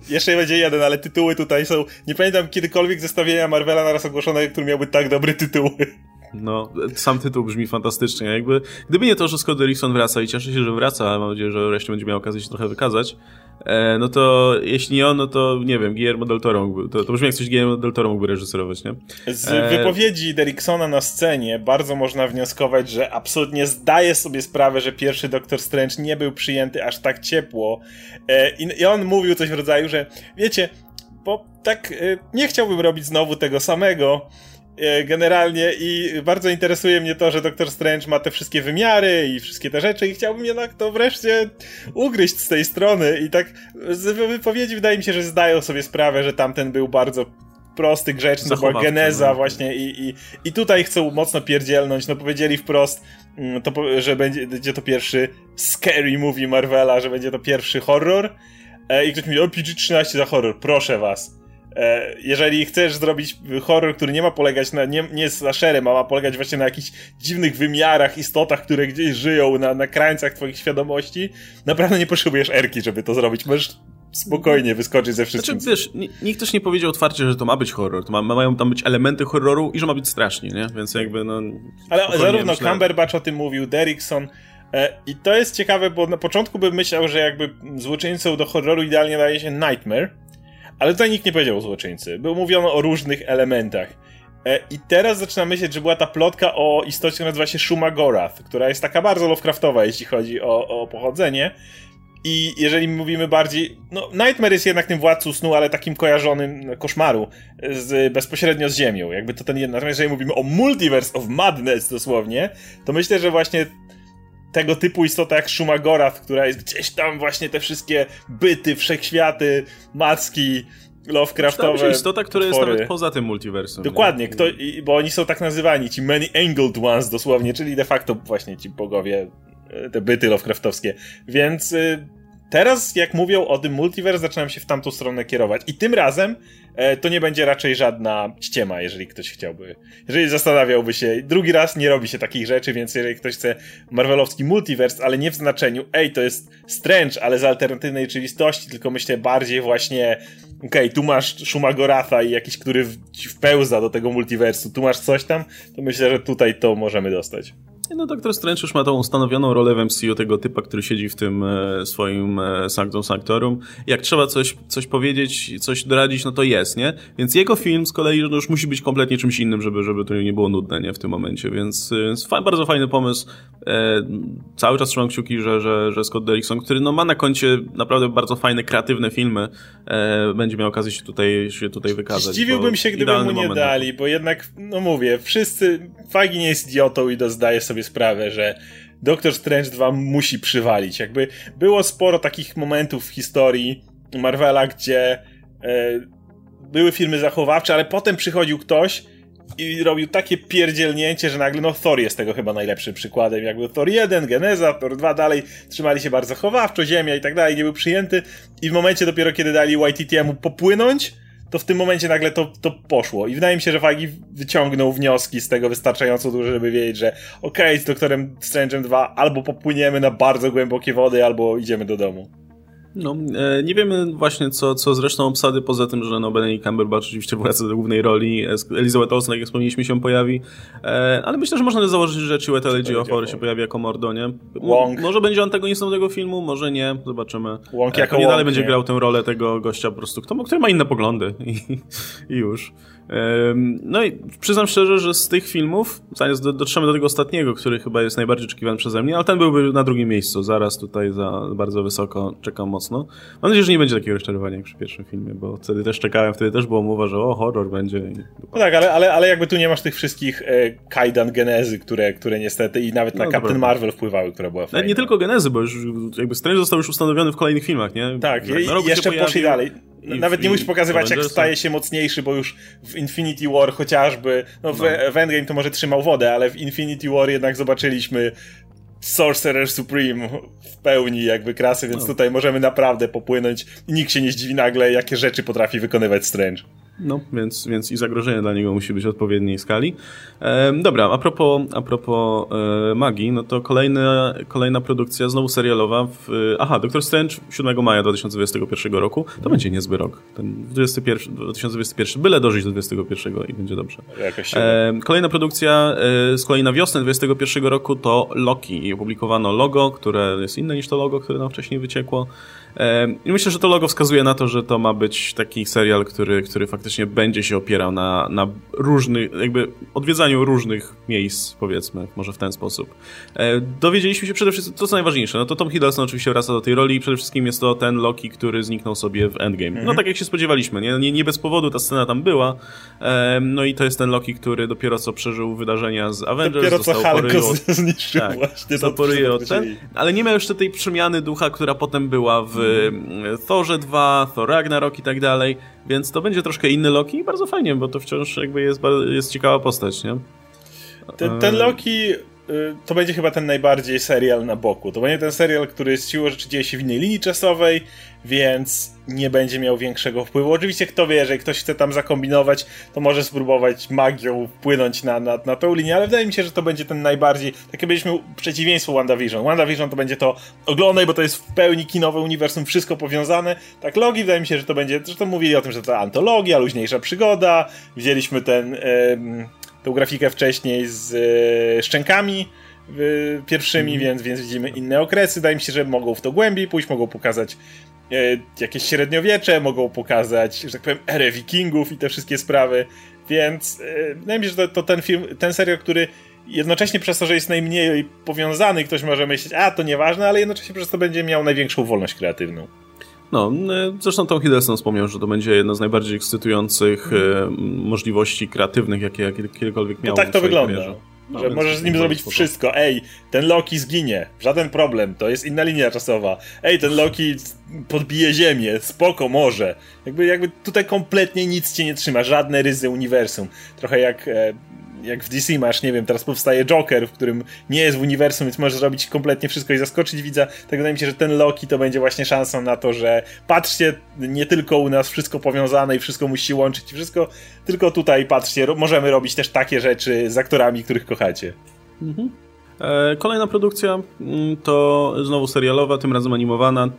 jeszcze będzie jeden, ale tytuły tutaj są, nie pamiętam kiedykolwiek zestawienia Marvela naraz ogłoszone, który miałby tak dobre tytuły. No, sam tytuł brzmi fantastycznie. Jakby, gdyby nie to, że Scott Derrickson wraca i cieszę się, że wraca, mam nadzieję, że wreszcie będzie miał okazję się trochę wykazać, E, no to jeśli nie on, no to nie wiem, Guillermo del Toro mógłby, to, to brzmi jak coś Guillermo del Toro mógłby reżyserować, nie? Z e... wypowiedzi Derricksona na scenie bardzo można wnioskować, że absolutnie zdaje sobie sprawę, że pierwszy Doctor Strange nie był przyjęty aż tak ciepło e, i, i on mówił coś w rodzaju, że wiecie, bo tak e, nie chciałbym robić znowu tego samego, generalnie i bardzo interesuje mnie to, że Doctor Strange ma te wszystkie wymiary i wszystkie te rzeczy i chciałbym jednak to wreszcie ugryźć z tej strony i tak z wypowiedzi wydaje mi się, że zdają sobie sprawę, że tamten był bardzo prosty, grzeczny, była geneza no. właśnie i, i, i tutaj chcą mocno pierdzielnąć, no powiedzieli wprost, mm, to, że będzie, będzie to pierwszy scary movie Marvela, że będzie to pierwszy horror. E, i ktoś mówi, o PG-13 za horror, proszę was. E, jeżeli chcesz zrobić horror, który nie ma polegać na, nie, nie jest slasherem, a ma polegać właśnie na jakichś dziwnych wymiarach, istotach, które gdzieś żyją na, na krańcach twoich świadomości, naprawdę nie potrzebujesz erki, żeby to zrobić. Możesz spokojnie wyskoczyć ze wszystkim. Znaczy, wiesz, nikt też nie powiedział otwarcie, że to ma być horror. To ma, mają tam być elementy horroru i że ma być strasznie, nie? Więc jakby, no... Ale zarówno myślę... Cumberbatch o tym mówił, Derrickson, e, i to jest ciekawe, bo na początku bym myślał, że jakby złoczyńcą do horroru idealnie daje się Nightmare, ale tutaj nikt nie powiedział o złoczyńcy. Było mówiono o różnych elementach. E, I teraz zaczynam myśleć, że była ta plotka o istocie, która nazywa się Shumagorath, która jest taka bardzo Lovecraftowa, jeśli chodzi o, o pochodzenie. I jeżeli mówimy bardziej. No, Nightmare jest jednak tym władcą snu, ale takim kojarzonym no, koszmaru z, bezpośrednio z Ziemią. Jakby to ten. Natomiast jeżeli mówimy o Multiverse of Madness dosłownie, to myślę, że właśnie tego typu istota jak Shumagorath, która jest gdzieś tam właśnie te wszystkie byty, wszechświaty, macki, Lovecraftowe. To istota, która jest nawet poza tym multiversum. Dokładnie, kto, bo oni są tak nazywani, ci many angled ones dosłownie, czyli de facto właśnie ci bogowie, e, te byty Lovecraftowskie. Więc y, teraz, jak mówią o tym multiverse, zaczynam się w tamtą stronę kierować. I tym razem e, to nie będzie raczej żadna ściema, jeżeli ktoś chciałby. Jeżeli zastanawiałby się, drugi raz nie robi się takich rzeczy, więc jeżeli ktoś chce Marvelowski multiverse, ale nie w znaczeniu, ej, to jest Strange, ale z alternatywnej rzeczywistości, tylko myślę bardziej właśnie okej, okay, tu masz Shumagoratha i jakiś, który wpełza do tego multiversu, tu masz coś tam, to myślę, że tutaj to możemy dostać. No Doktor Strange już ma tą ustanowioną rolę w MCU tego typa, który siedzi w tym e, swoim e, Sanctum Sanctorum. Jak trzeba coś, coś powiedzieć, coś doradzić, no to jest, nie? Więc jego film z kolei już musi być kompletnie czymś innym, żeby, żeby to nie było nudne, nie? W tym momencie, więc e, bardzo fajny pomysł. E, cały czas trzymam kciuki, że, że, że Scott Derrickson, który no ma na koncie naprawdę bardzo fajne, kreatywne filmy, e, będzie miał okazję się tutaj, się tutaj wykazać. Zdziwiłbym się, gdyby mu nie dali, bo jednak, no mówię, wszyscy, Fagi nie jest idiotą i zdaje sobie sobie sprawę, że Doctor Strange 2 musi przywalić. Jakby było sporo takich momentów w historii Marvela, gdzie e, były filmy zachowawcze, ale potem przychodził ktoś i robił takie pierdzielnięcie, że nagle, no Thor jest tego chyba najlepszym przykładem. Jakby Thor 1, Geneza, Thor 2 dalej trzymali się bardzo zachowawczo, Ziemia i tak dalej, nie był przyjęty i w momencie dopiero, kiedy dali YTT'emu popłynąć, to w tym momencie nagle to, to poszło. I wydaje mi się, że Fagi wyciągnął wnioski z tego wystarczająco duże, żeby wiedzieć, że okej, okay, z Doktorem Strange'em 2 albo popłyniemy na bardzo głębokie wody, albo idziemy do domu. No, e, nie wiemy właśnie co, co zresztą obsady, poza tym, że no Benedict Cumberbatch oczywiście wraca do głównej roli, Elizabeth Olsen, jak wspomnieliśmy, się pojawi, e, ale myślę, że można założyć, że Chiwetel Ejiofor się pojawi jako Mordo, nie? Wong. Może będzie antagonistą tego filmu, może nie, zobaczymy. Wong e, jako nie dalej będzie grał tę rolę tego gościa po prostu, kto, który ma inne poglądy i, i już. No i przyznam szczerze, że z tych filmów, zaraz dotrzemy do tego ostatniego, który chyba jest najbardziej oczekiwany przeze mnie, ale ten byłby na drugim miejscu, zaraz tutaj za bardzo wysoko, czekam mocno. Mam nadzieję, że nie będzie takiego rozczarowania jak przy pierwszym filmie, bo wtedy też czekałem, wtedy też było mowa, że o, horror będzie. No tak, ale, ale, ale jakby tu nie masz tych wszystkich e, kajdan genezy, które, które niestety i nawet na no, Captain Marvel wpływały, która była fajna. Nie tylko genezy, bo już jakby Strange został już ustanowiony w kolejnych filmach, nie? Tak, i jeszcze poszli dalej. Nawet nie musisz pokazywać, jak staje się mocniejszy, bo już w Infinity War chociażby, no w, no. w Endgame to może trzymał wodę, ale w Infinity War jednak zobaczyliśmy Sorcerer Supreme w pełni jakby krasy, więc no. tutaj możemy naprawdę popłynąć i nikt się nie zdziwi nagle, jakie rzeczy potrafi wykonywać Strange. No, więc, więc i zagrożenie dla niego musi być odpowiedniej skali. E, dobra, a propos, a propos e, magii, no to kolejna, kolejna produkcja, znowu serialowa. W, aha, Doctor Strange 7 maja 2021 roku. To będzie niezły rok. Ten 21, 2021, byle dożyć do 2021 i będzie dobrze. E, kolejna produkcja e, z kolei na wiosnę 2021 roku to Loki. I opublikowano logo, które jest inne niż to logo, które nam wcześniej wyciekło. I myślę, że to logo wskazuje na to, że to ma być taki serial, który, który faktycznie będzie się opierał na, na różnych, jakby odwiedzaniu różnych miejsc, powiedzmy, może w ten sposób. Dowiedzieliśmy się przede wszystkim, to co najważniejsze, no to Tom Hiddleston oczywiście wraca do tej roli i przede wszystkim jest to ten Loki, który zniknął sobie w Endgame. No mhm. tak jak się spodziewaliśmy, nie? nie? Nie bez powodu ta scena tam była. No i to jest ten Loki, który dopiero co przeżył wydarzenia z Avengers. Dopiero co Hulk zniszczył tak, właśnie. ten, ale nie miał jeszcze tej przemiany ducha, która potem była w Thorze 2, Thor Ragnarok i tak dalej, więc to będzie troszkę inny Loki i bardzo fajnie, bo to wciąż jakby jest, jest ciekawa postać, nie? Ten, ten Loki to będzie chyba ten najbardziej serial na boku. To będzie ten serial, który z siłą rzeczy dzieje się w innej linii czasowej, więc nie będzie miał większego wpływu. Oczywiście kto wie, jeżeli ktoś chce tam zakombinować, to może spróbować magią wpłynąć na, na, na tą linię, ale wydaje mi się, że to będzie ten najbardziej, takie byliśmy przeciwieństwo WandaVision. WandaVision to będzie to oglądaj, bo to jest w pełni kinowe uniwersum, wszystko powiązane. Tak Logi wydaje mi się, że to będzie, zresztą mówili o tym, że to antologia, luźniejsza przygoda. Wzięliśmy ten, ym, tą grafikę wcześniej z y, szczękami, pierwszymi, mm. więc, więc widzimy inne okresy. Wydaje mi się, że mogą w to głębiej pójść, mogą pokazać e, jakieś średniowiecze, mogą pokazać, że tak powiem, erę wikingów i te wszystkie sprawy, więc e, wydaje mi się, że to, to, ten film, ten serial, który jednocześnie przez to, że jest najmniej powiązany, ktoś może myśleć, a to nieważne, ale jednocześnie przez to będzie miał największą wolność kreatywną. No, e, zresztą Tom Hiddleston wspomniał, że to będzie jedna z najbardziej ekscytujących mm. możliwości kreatywnych, jakie, jakie kiedykolwiek miał. No tak to wygląda. Karierze. No, że możesz z nim zrobić wszystko. Ej, ten Loki zginie, żaden problem, to jest inna linia czasowa. Ej, ten Loki podbije ziemię, spoko, może. Jakby, jakby tutaj kompletnie nic cię nie trzyma, żadne ryzy uniwersum. Trochę jak e, jak w DC masz, nie wiem, teraz powstaje Joker, w którym nie jest w uniwersum, więc możesz zrobić kompletnie wszystko i zaskoczyć widza. Tak wydaje mi się, że ten Loki to będzie właśnie szansą na to, że patrzcie, nie tylko u nas wszystko powiązane i wszystko musi łączyć i wszystko, tylko tutaj patrzcie, możemy robić też takie rzeczy z aktorami, których kochacie. Mhm. E, kolejna produkcja mm, to znowu serialowa, tym razem animowana. E,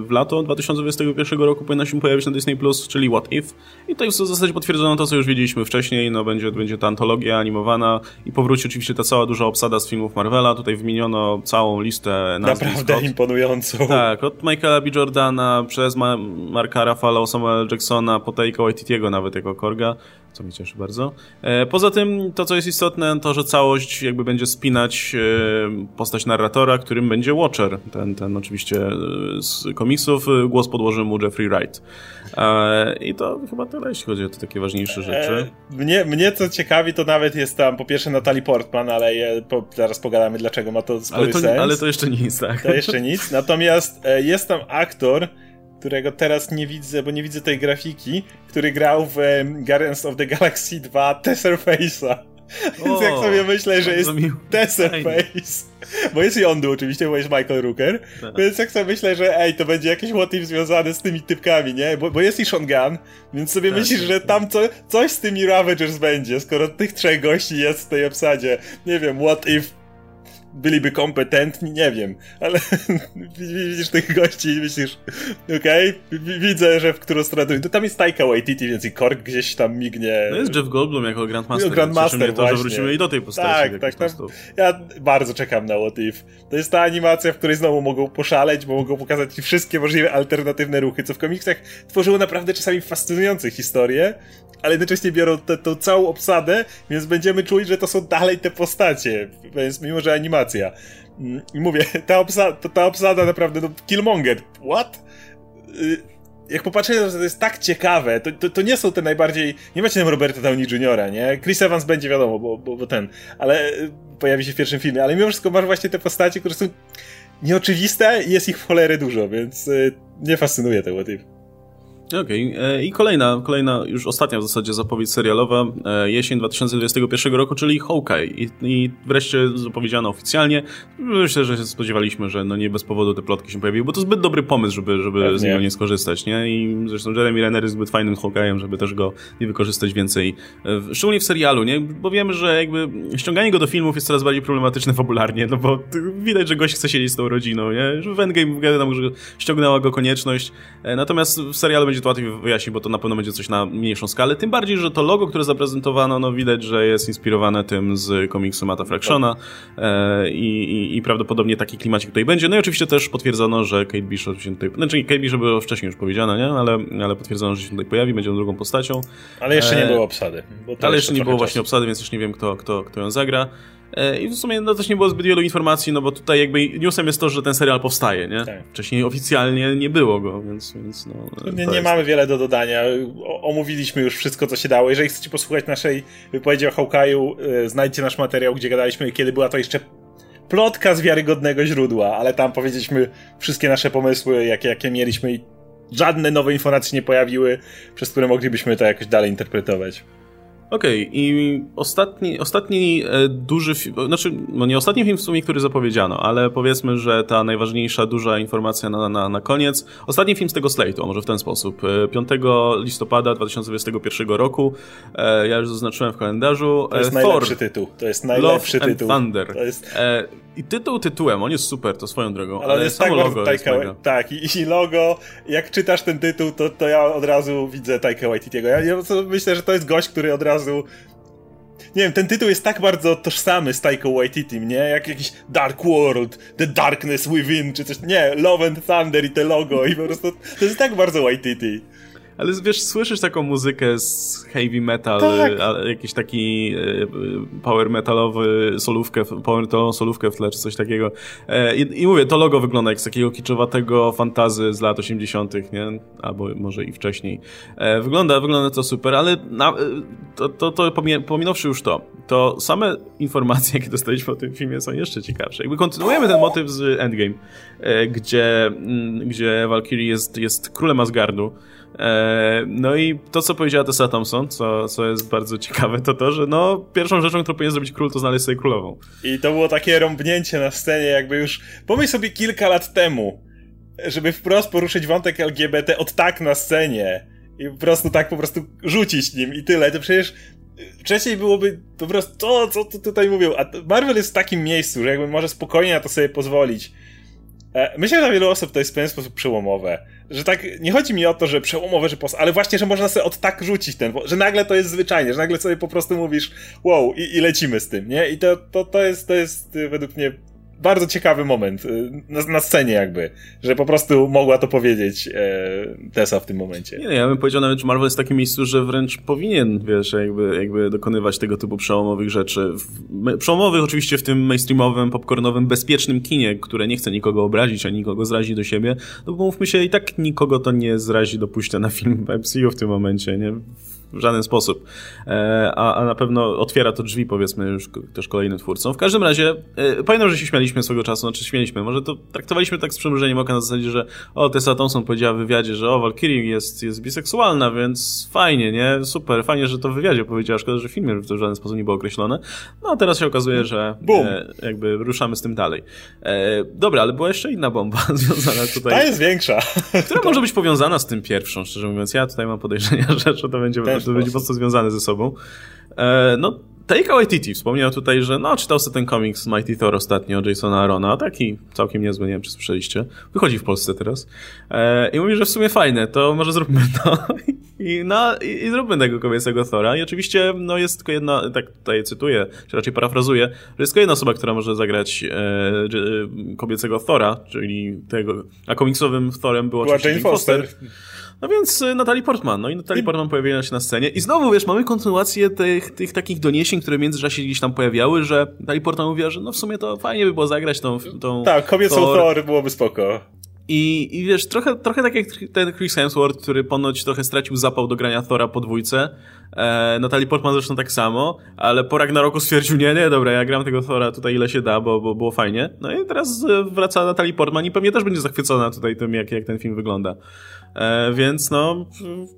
w lato 2021 roku powinna się pojawić na Disney+, Plus, czyli What If. I tutaj w zasadzie potwierdzono to, co już wiedzieliśmy wcześniej. No, będzie, będzie ta antologia animowana i powróci oczywiście ta cała duża obsada z filmów Marvela. Tutaj wymieniono całą listę nazw. Naprawdę imponującą. Tak, od Michaela B. Jordana, przez Ma Marka Rafala, Samuel Jacksona, po Taika Waititiego nawet jako Korga co mnie cieszy bardzo. E, poza tym, to co jest istotne, to że całość jakby będzie spinać e, postać narratora, którym będzie Watcher, ten, ten oczywiście e, z komiksów, głos podłoży mu Jeffrey Wright. I to chyba tyle, jeśli chodzi o te takie ważniejsze rzeczy. Mnie, mnie co ciekawi, to nawet jest tam po pierwsze Natalie Portman, ale je, po, zaraz pogadamy, dlaczego ma to spory ale to, sens. Ale to jeszcze nic, tak. To jeszcze nic. Natomiast jest tam aktor, którego teraz nie widzę, bo nie widzę tej grafiki, który grał w Guardians of the Galaxy 2 Tesserface'a. Więc jak sobie myślę, że jest Tesserface, bo jest Yondu oczywiście, bo jest Michael Rooker, tak. więc jak sobie myślę, że ej, to będzie jakiś motyw związany z tymi typkami, nie? Bo, bo jest i Sean Gunn, więc sobie tak, myślisz, tak, że tak. tam co, coś z tymi Ravagers będzie, skoro tych trzech gości jest w tej obsadzie. Nie wiem, what if byliby kompetentni, nie wiem, ale widzisz tych gości i myślisz, okej, okay, widzę, że w którą stronę to tam jest Taika Waititi, więc i Kork gdzieś tam mignie. No jest Jeff Goldblum jako Grandmaster. No, Grandmaster to, że wrócimy i do tej postaci. Tak, tak, tak. Ja bardzo czekam na What If. To jest ta animacja, w której znowu mogą poszaleć, bo mogą pokazać ci wszystkie możliwe alternatywne ruchy, co w komiksach tworzyło naprawdę czasami fascynujące historie, ale jednocześnie biorą tę całą obsadę, więc będziemy czuć, że to są dalej te postacie, więc mimo, że animacja. Mm, I mówię, ta obsada, ta obsada naprawdę, no, Killmonger, what? Y, jak popatrzycie, to jest tak ciekawe, to, to, to, nie są te najbardziej, nie macie tam Roberta Downey Jr., nie? Chris Evans będzie wiadomo, bo, bo, bo ten, ale y, pojawi się w pierwszym filmie, ale mimo wszystko masz właśnie te postacie, które są nieoczywiste i jest ich w cholerę dużo, więc y, nie fascynuje What If. Okej, okay. E, i kolejna, kolejna, już ostatnia w zasadzie zapowiedź serialowa, e, jesień 2021 roku, czyli Hawkeye. I, I, wreszcie zapowiedziano oficjalnie. Myślę, że się spodziewaliśmy, że no nie bez powodu te plotki się pojawiły, bo to zbyt dobry pomysł, żeby, żeby z niego nie skorzystać, nie? I zresztą Jeremy Renner jest zbyt fajnym Hawkeye'em, żeby też go nie wykorzystać więcej, e, szczególnie w serialu, nie? Bo wiemy, że jakby ściąganie go do filmów jest coraz bardziej problematyczne fabularnie, no bo widać, że gość chce siedzieć z tą rodziną, nie? Że w Endgame tam, że ściągnęła go konieczność, natomiast w serialu będzie będzie to łatwiej wyjaśnić, bo to na pewno będzie coś na mniejszą skalę. Tym bardziej, że to logo, które zaprezentowano, no widać, że jest inspirowane tym z komiksu Mata Fractiona e, i, i, prawdopodobnie taki klimacik tutaj będzie. No i oczywiście też potwierdzono, że Kate Bishop się tutaj... Znaczy Kate Bishop było wcześniej już powiedziane, nie? Ale, ale potwierdzono, że się tutaj pojawi, będzie on drugą postacią. Ale jeszcze nie e, było obsady. ale jeszcze nie było czasu. właśnie obsady, więc już nie wiem, kto, kto, kto ją zagra. E, I w sumie no, też nie było zbyt wielu informacji, no bo tutaj jakby newsem jest to, że ten serial powstaje, nie? Tak. Wcześniej oficjalnie nie było go, więc, więc no... Nie, nie mamy wiele do dodania. O, omówiliśmy już wszystko, co się dało. Jeżeli chcecie posłuchać naszej wypowiedzi o Hawkeye'u, yy, znajdźcie nasz materiał, gdzie gadaliśmy, kiedy była to jeszcze plotka z wiarygodnego źródła, ale tam powiedzieliśmy wszystkie nasze pomysły, jakie, jakie mieliśmy i żadne nowe informacje nie pojawiły, przez które moglibyśmy to jakoś dalej interpretować. Okej, okay, i ostatni, ostatni e, duży film, znaczy, no nie ostatni film w sumie, który zapowiedziano, ale powiedzmy, że ta najważniejsza, duża informacja na, na, na koniec. Ostatni film z tego slate'u, może w ten sposób. 5 e, listopada 2021 roku, e, ja już zaznaczyłem w kalendarzu. To jest Thor, najlepszy tytuł. To jest najlepszy Love tytuł. Thunder. To jest... I tytuł tytułem, on jest super, to swoją drogą, ale, ale jest samo tak logo Taika, jest Tak, i, i, logo, jak czytasz ten tytuł, to, to ja od razu widzę Taika Waititiego. Ja, ja myślę, że to jest gość, który od razu nie wiem, ten tytuł jest tak bardzo tożsamy z Taika Waititi, nie? Jak jakiś Dark World, The Darkness Within, czy coś. Nie, Love and Thunder i te logo i po prostu to jest tak bardzo Waititi. Ale wiesz, słyszysz taką muzykę z heavy metal, tak. jakiś taki e, power metalowy solówkę, power metalową solówkę w tle, czy coś takiego. E, I, I, mówię, to logo wygląda jak z takiego kiczowatego fantazy z lat 80., nie? Albo może i wcześniej. E, wygląda, wygląda to super, ale na, to, to, to pominąwszy już to, to same informacje, jakie dostaliśmy o tym filmie są jeszcze ciekawsze. Jakby kontynuujemy ten motyw z Endgame, e, gdzie, mm, gdzie Valkyrie jest, jest królem Asgardu, e, no i to, co powiedziała Tessa Thompson, co, co jest bardzo ciekawe, to to, że no, pierwszą rzeczą, którą powinien zrobić król, to znaleźć sobie królową. I to było takie rąbnięcie na scenie, jakby już, pomyśl sobie kilka lat temu, żeby wprost poruszyć wątek LGBT od tak na scenie i po prostu tak po prostu rzucić nim i tyle, to przecież wcześniej byłoby po prostu to, co tu tutaj mówią, a Marvel jest w takim miejscu, że jakby może spokojnie na to sobie pozwolić. E, myślę, że dla wielu osób to jest w pewien sposób przełomowe. Że tak, nie chodzi mi o to, że przełomowe, że pos... ale właśnie, że można sobie od tak rzucić ten, że nagle to jest zwyczajnie, że nagle sobie po prostu mówisz wow i, i lecimy z tym, nie? I to, to, to, jest, to jest według mnie bardzo ciekawy moment y, na, na, scenie jakby, że po prostu mogła to powiedzieć e, Tessa w tym momencie. Nie, ja bym powiedział nawet, że Marvel jest w takim miejscu, że wręcz powinien, wiesz, jakby, jakby dokonywać tego typu przełomowych rzeczy. Przełomowych oczywiście w tym mainstreamowym, popcornowym, bezpiecznym kinie, które nie chce nikogo obrazić, ani nikogo zrazić do siebie, no bo mówmy się, i tak nikogo to nie zrazi, dopuścia na film MCU w tym momencie, nie? W żaden sposób. E, a, a na pewno otwiera to drzwi, powiedzmy, już też kolejnym twórcom. W każdym razie, e, pamiętam, że się śmialiśmy swego czasu, znaczy śmieliśmy, może to traktowaliśmy tak z przymrużeniem oka na zasadzie, że o, Tessa Thompson powiedziała w wywiadzie, że o, Valkyrie jest, jest biseksualna, więc fajnie, nie? Super, fajnie, że to w wywiadzie powiedziała, szkoda, że w filmie to w żaden sposób nie było określone. No a teraz się okazuje, że e, jakby ruszamy z tym dalej. E, dobra, ale była jeszcze inna bomba związana tutaj. Ta jest większa. Która może być powiązana z tym pierwszą, szczerze mówiąc. Ja tutaj mam podejrzenia, że to będzie to będzie mocno związane ze sobą. E, no, Taika Waititi wspomniał tutaj, że no, czytał sobie ten komiks Mighty Thor ostatnio Jasona Arona, taki całkiem niezły, nie wiem czy słyszeliście. Wychodzi w Polsce teraz. E, I mówi, że w sumie fajne, to może zróbmy to. I, no, i, i zróbmy tego kobiecego Thora. I oczywiście, no, jest tylko jedna, tak tutaj cytuję, czy raczej parafrazuję, że jest tylko jedna osoba, która może zagrać e, e, kobiecego Thora, czyli tego, a komiksowym Thorem było Była Jane Foster. Foster. No więc y, Natalie Portman. No i Natalie I... Portman pojawiła się na scenie. I znowu, wiesz, mamy kontynuację tych, tych takich doniesień, które w międzyczasie gdzieś tam pojawiały, że Natalie Portman mówiła, że no w sumie to fajnie by było zagrać tą... tą tak, kobiecą Thor. Thor byłoby spoko. I, I wiesz, trochę, trochę tak jak ten Chris Hemsworth, który ponoć trochę stracił zapał do grania Thora po dwójce. E, Natalie Portman zresztą tak samo, ale po Ragnaroku stwierdził, nie, nie, dobra, ja gram tego Thora tutaj ile się da, bo, bo było fajnie. No i teraz e, wraca Natalie Portman i pewnie też będzie zachwycona tutaj tym, jak, jak ten film wygląda. E, więc no,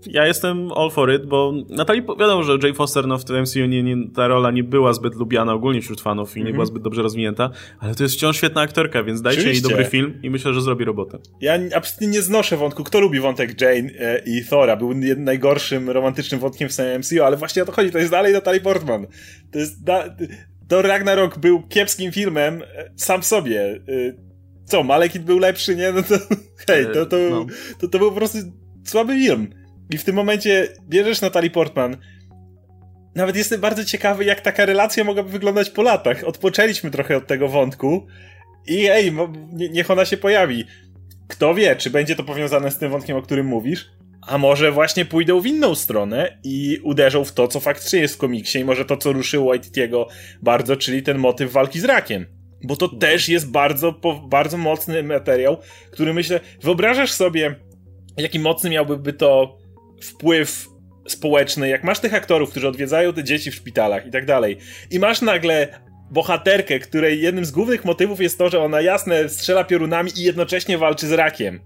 ja jestem all for it, bo Natalie, wiadomo, że Jane Foster no, w tym MCU nie, nie, ta rola nie była zbyt lubiana ogólnie wśród fanów i nie mm -hmm. była zbyt dobrze rozwinięta, ale to jest wciąż świetna aktorka, więc dajcie Oczywiście. jej dobry film i myślę, że zrobi robotę. Ja absolutnie nie znoszę wątku. Kto lubi wątek Jane e, i Thora? Był najgorszym romantycznym wątkiem w samym MCU, ale właśnie o to chodzi. To jest dalej Natalie Portman. To jest... Da to Ragnarok był kiepskim filmem e, sam sobie. E, co, Malekit był lepszy, nie? No to, hej, to, to, no. to, to był po prostu słaby film. I w tym momencie bierzesz Natalie Portman. Nawet jestem bardzo ciekawy, jak taka relacja mogłaby wyglądać po latach. Odpoczęliśmy trochę od tego wątku i ej, niech ona się pojawi. Kto wie, czy będzie to powiązane z tym wątkiem, o którym mówisz? A może właśnie pójdą w inną stronę i uderzą w to, co faktycznie jest w komiksie i może to, co ruszyło Waititiego bardzo, czyli ten motyw walki z rakiem. Bo to też jest bardzo, bardzo mocny materiał, który myślę, wyobrażasz sobie, jaki mocny miałby to wpływ społeczny, jak masz tych aktorów, którzy odwiedzają te dzieci w szpitalach i tak dalej, i masz nagle bohaterkę, której jednym z głównych motywów jest to, że ona jasne strzela piorunami i jednocześnie walczy z rakiem.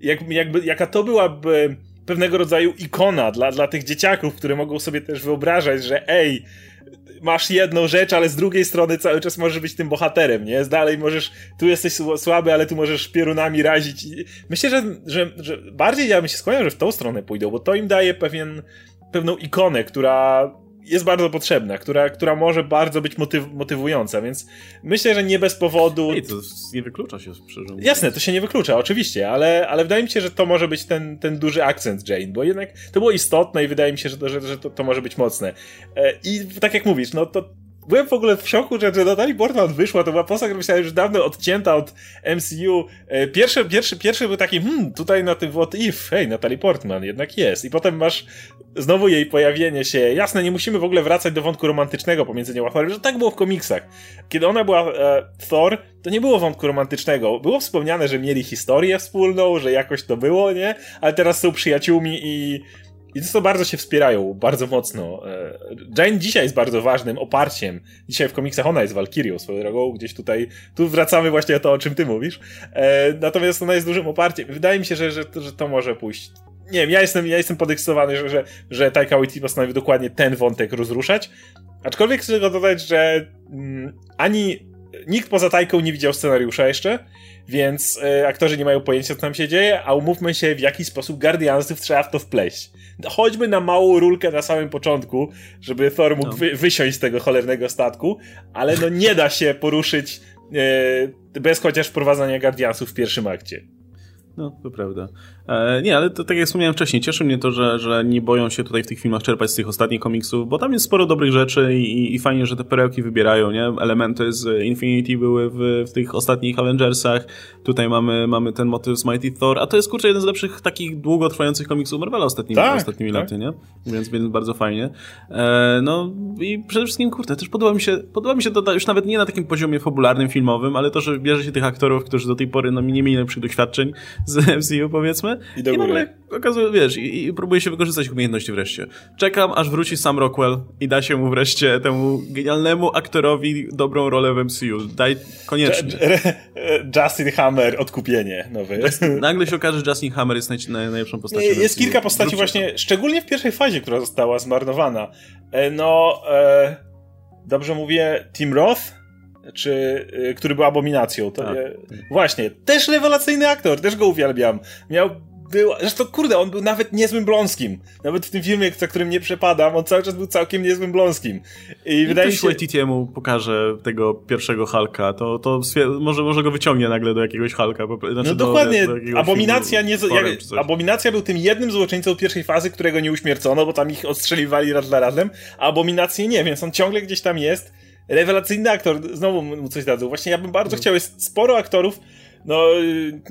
Jak, jakby, jaka to byłaby pewnego rodzaju ikona dla, dla tych dzieciaków, które mogą sobie też wyobrażać, że ej, masz jedną rzecz, ale z drugiej strony cały czas możesz być tym bohaterem, nie? Dalej możesz, tu jesteś słaby, ale tu możesz piorunami razić. Myślę, że, że, że bardziej ja bym się skłaniał, że w tą stronę pójdą, bo to im daje pewien, pewną ikonę, która jest bardzo potrzebna, która, która może bardzo być motyw, motywująca, więc myślę, że nie bez powodu. I to nie wyklucza się, szczerze mówiąc. Jasne, to się nie wyklucza, oczywiście, ale, ale wydaje mi się, że to może być ten, ten duży akcent Jane, bo jednak to było istotne i wydaje mi się, że to, że, że to, to może być mocne. E, I tak jak mówisz, no to byłem w ogóle w szoku, że, że Natalie Portman wyszła, to była postać, która myślałem już dawno odcięta od MCU. E, pierwszy, pierwszy, pierwszy był taki, hmm, tutaj na tym what if, hej, Natalie Portman jednak jest. I potem masz znowu jej pojawienie się. Jasne, nie musimy w ogóle wracać do wątku romantycznego pomiędzy nią a Thorem, że tak było w komiksach. Kiedy ona była e, Thor, to nie było wątku romantycznego. Było wspomniane, że mieli historię wspólną, że jakoś to było, nie? Ale teraz są przyjaciółmi i i to bardzo się wspierają, bardzo mocno. E, Jane dzisiaj jest bardzo ważnym oparciem. Dzisiaj w komiksach ona jest Valkyrią swoją drogą, gdzieś tutaj, tu wracamy właśnie do to, o czym ty mówisz. E, natomiast ona jest dużym oparciem. Wydaje mi się, że, że, że to może pójść. Nie wiem, ja jestem, ja jestem podekscytowany, że, że, że Taika Waititi postanowił dokładnie ten wątek rozruszać. Aczkolwiek chcę tylko dodać, że mm, ani nikt poza Tajką nie widział scenariusza jeszcze, więc y, aktorzy nie mają pojęcia, co tam się dzieje, a umówmy się, w jaki sposób Guardiansów trzeba w to wpleść. Choćby na małą rulkę na samym początku, żeby Thor mógł no. wy, wysiąść z tego cholernego statku, ale no nie da się poruszyć y, bez chociaż wprowadzania Guardiansów w pierwszym akcie. No, to prawda. E, nie, ale to, tak jak wspomniałem wcześniej, cieszy mnie to, że, że nie boją się tutaj w tych filmach czerpać z tych ostatnich komiksów, bo tam jest sporo dobrych rzeczy i, i fajnie, że te perełki wybierają, nie? Elementy z Infinity były w, w tych ostatnich Avengersach, tutaj mamy, mamy ten motyw z Mighty Thor, a to jest kurczę jeden z lepszych takich długotrwających komiksów Marvela ostatnimi, tak, ostatnimi tak. laty, nie? Więc, więc bardzo fajnie. E, no i przede wszystkim, kurde, też podoba mi się, podoba mi się to już nawet nie na takim poziomie fabularnym, filmowym, ale to, że bierze się tych aktorów, którzy do tej pory no, nie mieli lepszych doświadczeń z MCU, powiedzmy, i, do I nagle okazuje, wiesz, i, i, próbuje się wykorzystać umiejętności wreszcie. Czekam, aż wróci Sam Rockwell i da się mu wreszcie temu genialnemu aktorowi dobrą rolę w MCU. Daj koniecznie. Justin Hammer, odkupienie nowy. nagle się okaże, że Justin Hammer jest naj, naj, najlepszą postacią. Jest kilka postaci właśnie, szczególnie w pierwszej fazie, która została zmarnowana. E, no, e, dobrze mówię, Tim Roth? Czy, y, który był abominacją. To tak. nie... Właśnie, też rewelacyjny aktor, też go uwielbiam. Miał był, zresztą kurde, on był nawet niezłym Bląskim. Nawet w tym filmie, za którym nie przepadam, on cały czas był całkiem niezłym Bląskim. I, I wydaje mi się... Waititiemu pokaże tego pierwszego Halka, to, to może, może go wyciągnie nagle do jakiegoś Halka. Znaczy no dokładnie, do, do Abominacja, nie, jak, Abominacja był tym jednym złoczyńcą pierwszej fazy, którego nie uśmiercono, bo tam ich odstrzeliwali raz dla razem, a Abominację nie, więc on ciągle gdzieś tam jest rewelacyjny aktor, znowu mu coś dadzą. Właśnie ja bym bardzo mm. chciał, jest sporo aktorów, no,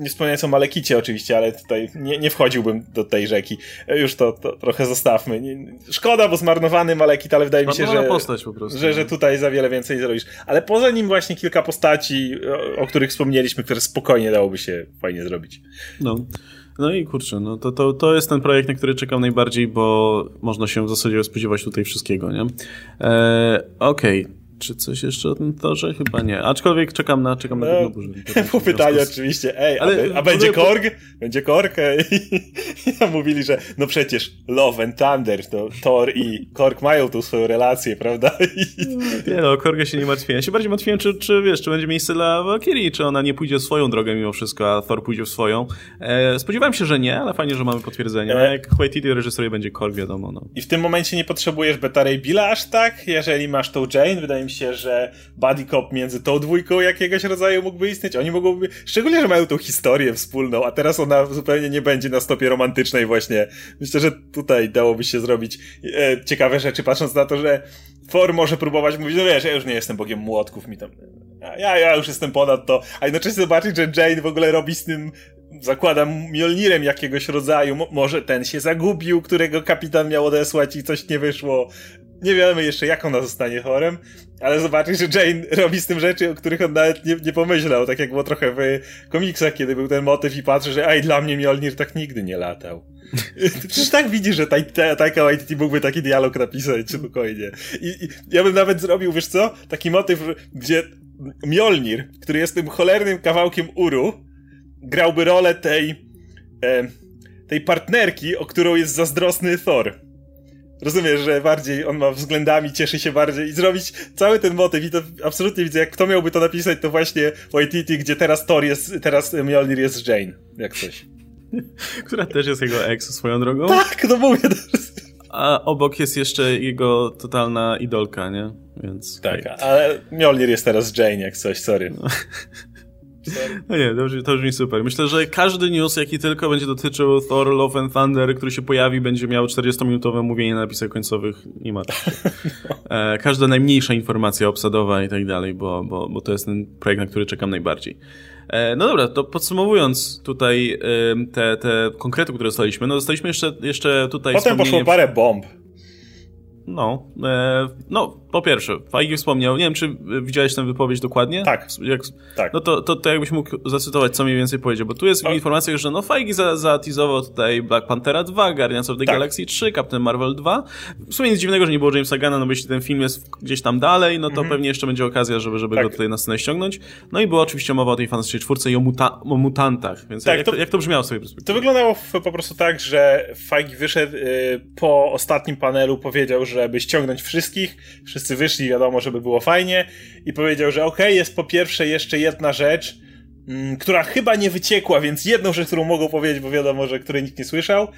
nie wspomniając o Malekicie oczywiście, ale tutaj nie, nie wchodziłbym do tej rzeki. Już to, to trochę zostawmy. Nie, szkoda, bo zmarnowany Malekit, ale wydaje mi się, że, postać po prostu, że, że tutaj za wiele więcej zrobisz. Ale poza nim właśnie kilka postaci, o, o których wspomnieliśmy, które spokojnie dałoby się fajnie zrobić. No. No i kurczę, no to, to, to jest ten projekt, na który czekam najbardziej, bo można się w zasadzie spodziewać tutaj wszystkiego, nie? Eee, Okej, okay. Czy coś jeszcze o tym torze? Chyba nie. Aczkolwiek czekam na, czekam na no, burzę. Było pytanie oczywiście, ej, Ale, a, a będzie Korg? Będzie Korg? I mówili, że no przecież Love and Thunder, to Thor i Korg mają tu swoją relację, prawda? nie no, Korga się nie martwiłem. Ja się bardziej martwiłem, czy, czy wiesz, czy będzie miejsce dla Valkyrie, czy ona nie pójdzie swoją drogę mimo wszystko, a Thor pójdzie w swoją. E, spodziewałem się, że nie, ale fajnie, że mamy potwierdzenie. E... Jak Waititi reżyseruje, będzie Korg, wiadomo. No. I w tym momencie nie potrzebujesz Beta Ray Billa aż tak, jeżeli masz tą Jane, wydaje mi się, że buddy cop między tą dwójką jakiegoś rodzaju mógłby istnieć. Oni mogłyby, szczególnie, że mają tą historię wspólną, a teraz ona zupełnie nie będzie na stopie romantycznej właśnie. Myślę, że tutaj dałoby się zrobić e, ciekawe rzeczy, patrząc na to, że Thor może próbować mówić, no wiesz, ja już nie jestem bogiem młotków, mi tam, ja, ja już jestem ponad to, a jednocześnie zobaczyć, że Jane w ogóle robi z tym zakładam Mjolnirem jakiegoś rodzaju, Mo może ten się zagubił, którego kapitan miał odesłać i coś nie wyszło. Nie wiemy jeszcze, jak ona zostanie chorem, ale zobaczysz, że Jane robi z tym rzeczy, o których on nawet nie, nie pomyślał, tak jak było trochę w komiksach, kiedy był ten motyw i patrzy, że ej, dla mnie Mjolnir tak nigdy nie latał. Przecież tak widzisz, że Taika Waititi mógłby taki dialog napisać spokojnie. I, I, ja bym nawet zrobił, wiesz co, taki motyw, gdzie Mjolnir, który jest tym cholernym kawałkiem uru, grałby rolę tej e, tej partnerki, o którą jest zazdrosny Thor. Rozumiesz, że bardziej on ma względami, cieszy się bardziej i zrobić cały ten motyw i to absolutnie widzę, jak kto miałby to napisać, to właśnie Waititi, gdzie teraz Thor jest, teraz Mjolnir jest Jane, jak coś. Która też jest jego ex swoją drogą. Tak, no mówię. A obok jest jeszcze jego totalna idolka, nie? Więc. Tak, ale Mjolnir jest teraz Jane, jak coś, sorry. No. No nie, to, to brzmi super. Myślę, że każdy news, jaki tylko będzie dotyczył Thor, Love and Thunder, który się pojawi, będzie miał 40-minutowe mówienie na napisach końcowych. Nie ma e, Każda najmniejsza informacja obsadowa i tak dalej, bo, bo, bo to jest ten projekt, na który czekam najbardziej. E, no dobra, to podsumowując tutaj te, te konkrety, które dostaliśmy, no dostaliśmy jeszcze, jeszcze tutaj Potem poszło parę bomb. No, e, no po pierwsze, Feige wspomniał, nie wiem, czy widziałeś tę wypowiedź dokładnie? Tak. Jak, tak. No to, to, to jakbyś mógł zacytować, co mniej więcej powiedział, bo tu jest o. informacja, że no Feige za, zateasował tutaj Black Panthera 2, Guardians of the tak. Galaxy 3, Captain Marvel 2. W sumie nic dziwnego, że nie było Jamesa Gana, no bo jeśli ten film jest gdzieś tam dalej, no to mhm. pewnie jeszcze będzie okazja, żeby, żeby tak. go tutaj na scenę ściągnąć. No i była oczywiście mowa o tej Fantastycznej Czwórce i o, muta o mutantach, więc tak, jak, to, jak to brzmiało sobie To wyglądało po prostu tak, że Feige wyszedł y, po ostatnim panelu, powiedział, żeby ściągnąć wszystkich, wszyscy wyszli, wiadomo, żeby było fajnie i powiedział, że okej, okay, jest po pierwsze jeszcze jedna rzecz, mm, która chyba nie wyciekła, więc jedną rzecz, którą mogą powiedzieć, bo wiadomo, że której nikt nie słyszał,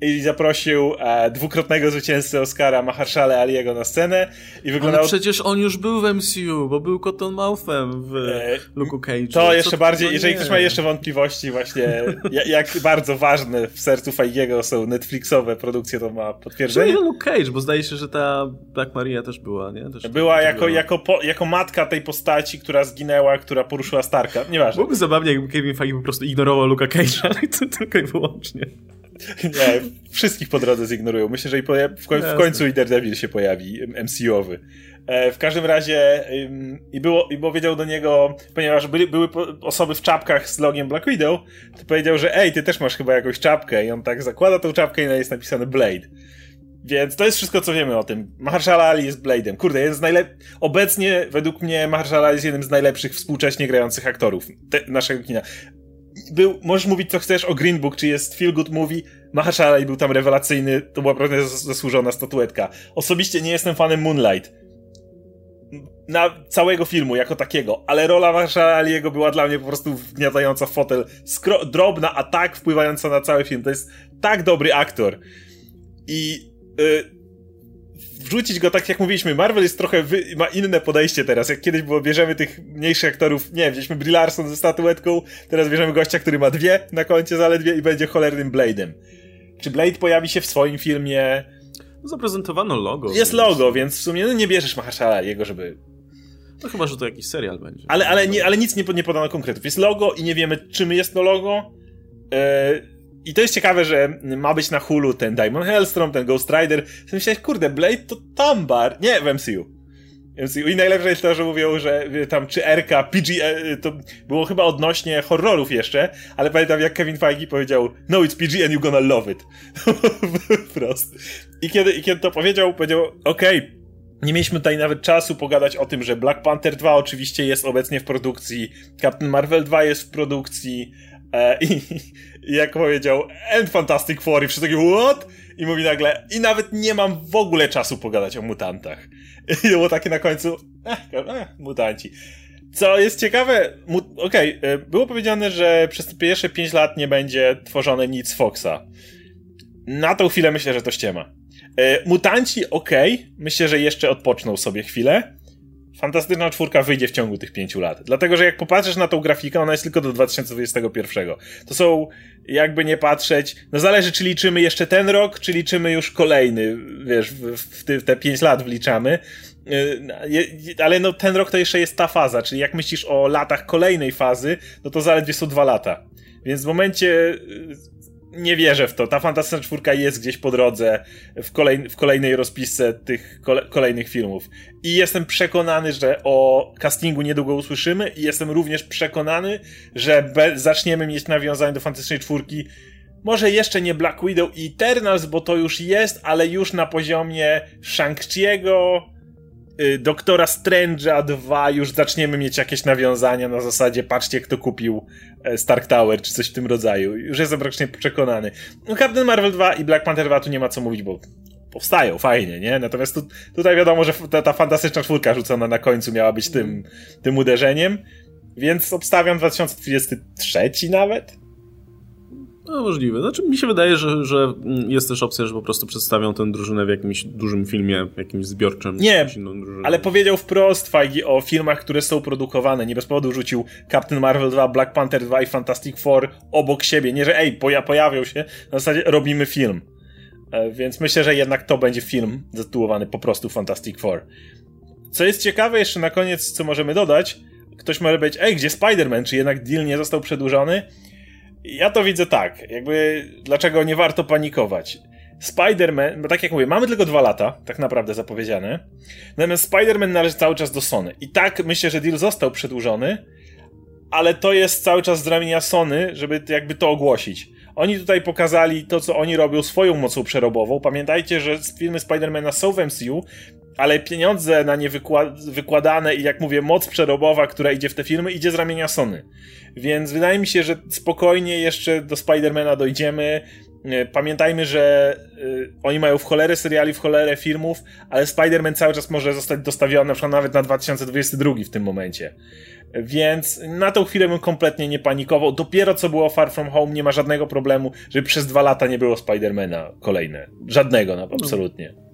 i zaprosił e, dwukrotnego zwycięzcę Oscara Mahershala Aliego na scenę i wyglądał... Ale przecież on już był w MCU, bo był Cottonmouthem w e, Cage. To jeszcze bardziej, to jeżeli ktoś ma jeszcze wątpliwości właśnie, jak bardzo ważne w sercu Feigiego są Netflixowe produkcje, to ma potwierdzenie. To Luke Cage, bo zdaje się, że ta Black Maria też była, nie? Też była jako, była. Jako, po, jako matka tej postaci, która zginęła, która poruszyła Starka, nieważne. Byłoby zabawnie, jakby Kevin Feige po prostu ignorował Luka Cage'a, ale to tylko i wyłącznie. Nie, wszystkich po drodze zignorują. Myślę, że i w, koń, w końcu i Daredevil się pojawi, MCU-owy. E, w każdym razie i, było, i powiedział do niego, ponieważ byli, były osoby w czapkach z logiem Black Widow, to powiedział, że ej, ty też masz chyba jakąś czapkę i on tak zakłada tą czapkę i na niej jest napisane Blade. Więc to jest wszystko, co wiemy o tym. Mahershala Ali jest Blade'em. Kurde, z najlep... Obecnie, według mnie, Mahershala Ali jest jednym z najlepszych współcześnie grających aktorów naszego kina był, możesz mówić co chcesz o Green Book, czy jest feel good movie, Mahershala i był tam rewelacyjny, to była naprawdę zasłużona statuetka. Osobiście nie jestem fanem Moonlight. Na całego filmu, jako takiego, ale rola Aliego była dla mnie po prostu wgniatająca w fotel. Skro drobna, a tak wpływająca na cały film. To jest tak dobry aktor. I... Yy, wrzucić go tak jak mówiliśmy, Marvel jest trochę, wy, ma inne podejście teraz, jak kiedyś było, bierzemy tych mniejszych aktorów, nie wiem, wzięliśmy Brie Larson ze statuetką, teraz bierzemy gościa, który ma dwie na koncie zaledwie i będzie cholernym Blade'em. Czy Blade pojawi się w swoim filmie? No, zaprezentowano logo. Jest więc... logo, więc w sumie no, nie bierzesz Mahershala jego, żeby... No chyba, że to jakiś serial będzie. Ale, ale, nie, ale nic nie, nie podano konkretów. Jest logo i nie wiemy, czym jest to logo. Yy i to jest ciekawe, że ma być na Hulu ten Diamond Hellstrom, ten Ghost Rider. Myślałeś, kurde, Blade to Tambar. Nie, w MCU. MCU. I najlepsze jest to, że mówią, że tam czy RK, PG, e, to było chyba odnośnie horrorów jeszcze, ale pamiętam jak Kevin Feige powiedział no it's PG and you're gonna love it. Prost. I kiedy, I kiedy to powiedział, powiedział okej, okay, nie mieliśmy tutaj nawet czasu pogadać o tym, że Black Panther 2 oczywiście jest obecnie w produkcji, Captain Marvel 2 jest w produkcji, E, i, I jak powiedział, and Fantastic Four i wszyscy takie, what? I mówi nagle, i nawet nie mam w ogóle czasu pogadać o mutantach. I było takie na końcu, eh, eh, mutanci. Co jest ciekawe, okej, okay, e, było powiedziane, że przez pierwsze 5 lat nie będzie tworzone nic Foxa. Na tą chwilę myślę, że to ściema. E, mutanci, okej, okay, myślę, że jeszcze odpoczną sobie chwilę. Fantastyczna czwórka wyjdzie w ciągu tych pięciu lat. Dlatego, że jak popatrzysz na tą grafikę, ona jest tylko do 2021. To są, jakby nie patrzeć, no zależy, czy liczymy jeszcze ten rok, czy liczymy już kolejny, wiesz, w, w te, te pięć lat wliczamy. Y, ale no ten rok to jeszcze jest ta faza, czyli jak myślisz o latach kolejnej fazy, no to zaledwie są dwa lata. Więc w momencie nie wierzę w to. Ta Fantastyczna Czwórka jest gdzieś po drodze w, kolej, w kolejnej rozpisce tych kole, kolejnych filmów. I jestem przekonany, że o castingu niedługo usłyszymy i jestem również przekonany, że be, zaczniemy mieć nawiązanie do Fantastycznej Czwórki może jeszcze nie Black Widow i Eternals, bo to już jest, ale już na poziomie Shang-Chi'ego, Doktora Strange'a 2 już zaczniemy mieć jakieś nawiązania na zasadzie patrzcie kto kupił e, Stark Tower czy coś w tym rodzaju. Już jestem praktycznie przekonany. No Captain Marvel 2 i Black Panther 2 tu nie ma co mówić, bo powstają, fajnie, nie? Natomiast tu, tutaj wiadomo, że ta, ta fantastyczna czwórka rzucona na końcu miała być tym, tym uderzeniem, więc obstawiam 2023 nawet. No możliwe. Znaczy mi się wydaje, że, że jest też opcja, że po prostu przedstawią tę drużynę w jakimś dużym filmie, jakimś zbiorczym. Nie, ale powiedział wprost Feige o filmach, które są produkowane. Nie bez powodu rzucił Captain Marvel 2, Black Panther 2 i Fantastic Four obok siebie. Nie, że ej, poja pojawią się, na zasadzie robimy film. E, więc myślę, że jednak to będzie film zatytułowany po prostu Fantastic Four. Co jest ciekawe jeszcze na koniec, co możemy dodać, ktoś może być, ej, gdzie Spider-Man? Czy jednak deal nie został przedłużony? Ja to widzę tak, jakby dlaczego nie warto panikować. Spider-Man, bo tak jak mówię, mamy tylko dwa lata, tak naprawdę zapowiedziane. Natomiast Spider-Man należy cały czas do Sony. I tak myślę, że deal został przedłużony, ale to jest cały czas z ramienia Sony, żeby jakby to ogłosić. Oni tutaj pokazali to, co oni robią swoją mocą przerobową. Pamiętajcie, że filmy Spider-Mana są w MCU, ale pieniądze na nie wykładane i jak mówię, moc przerobowa, która idzie w te filmy, idzie z ramienia Sony. Więc wydaje mi się, że spokojnie jeszcze do Spidermana dojdziemy. E, pamiętajmy, że y, oni mają w cholerę seriali, w cholerę filmów, ale Spider-Man cały czas może zostać dostawiony na przykład nawet na 2022 w tym momencie. Więc na tą chwilę bym kompletnie nie panikował. Dopiero co było Far From Home, nie ma żadnego problemu, żeby przez dwa lata nie było Spidermana kolejne. Żadnego, no, absolutnie.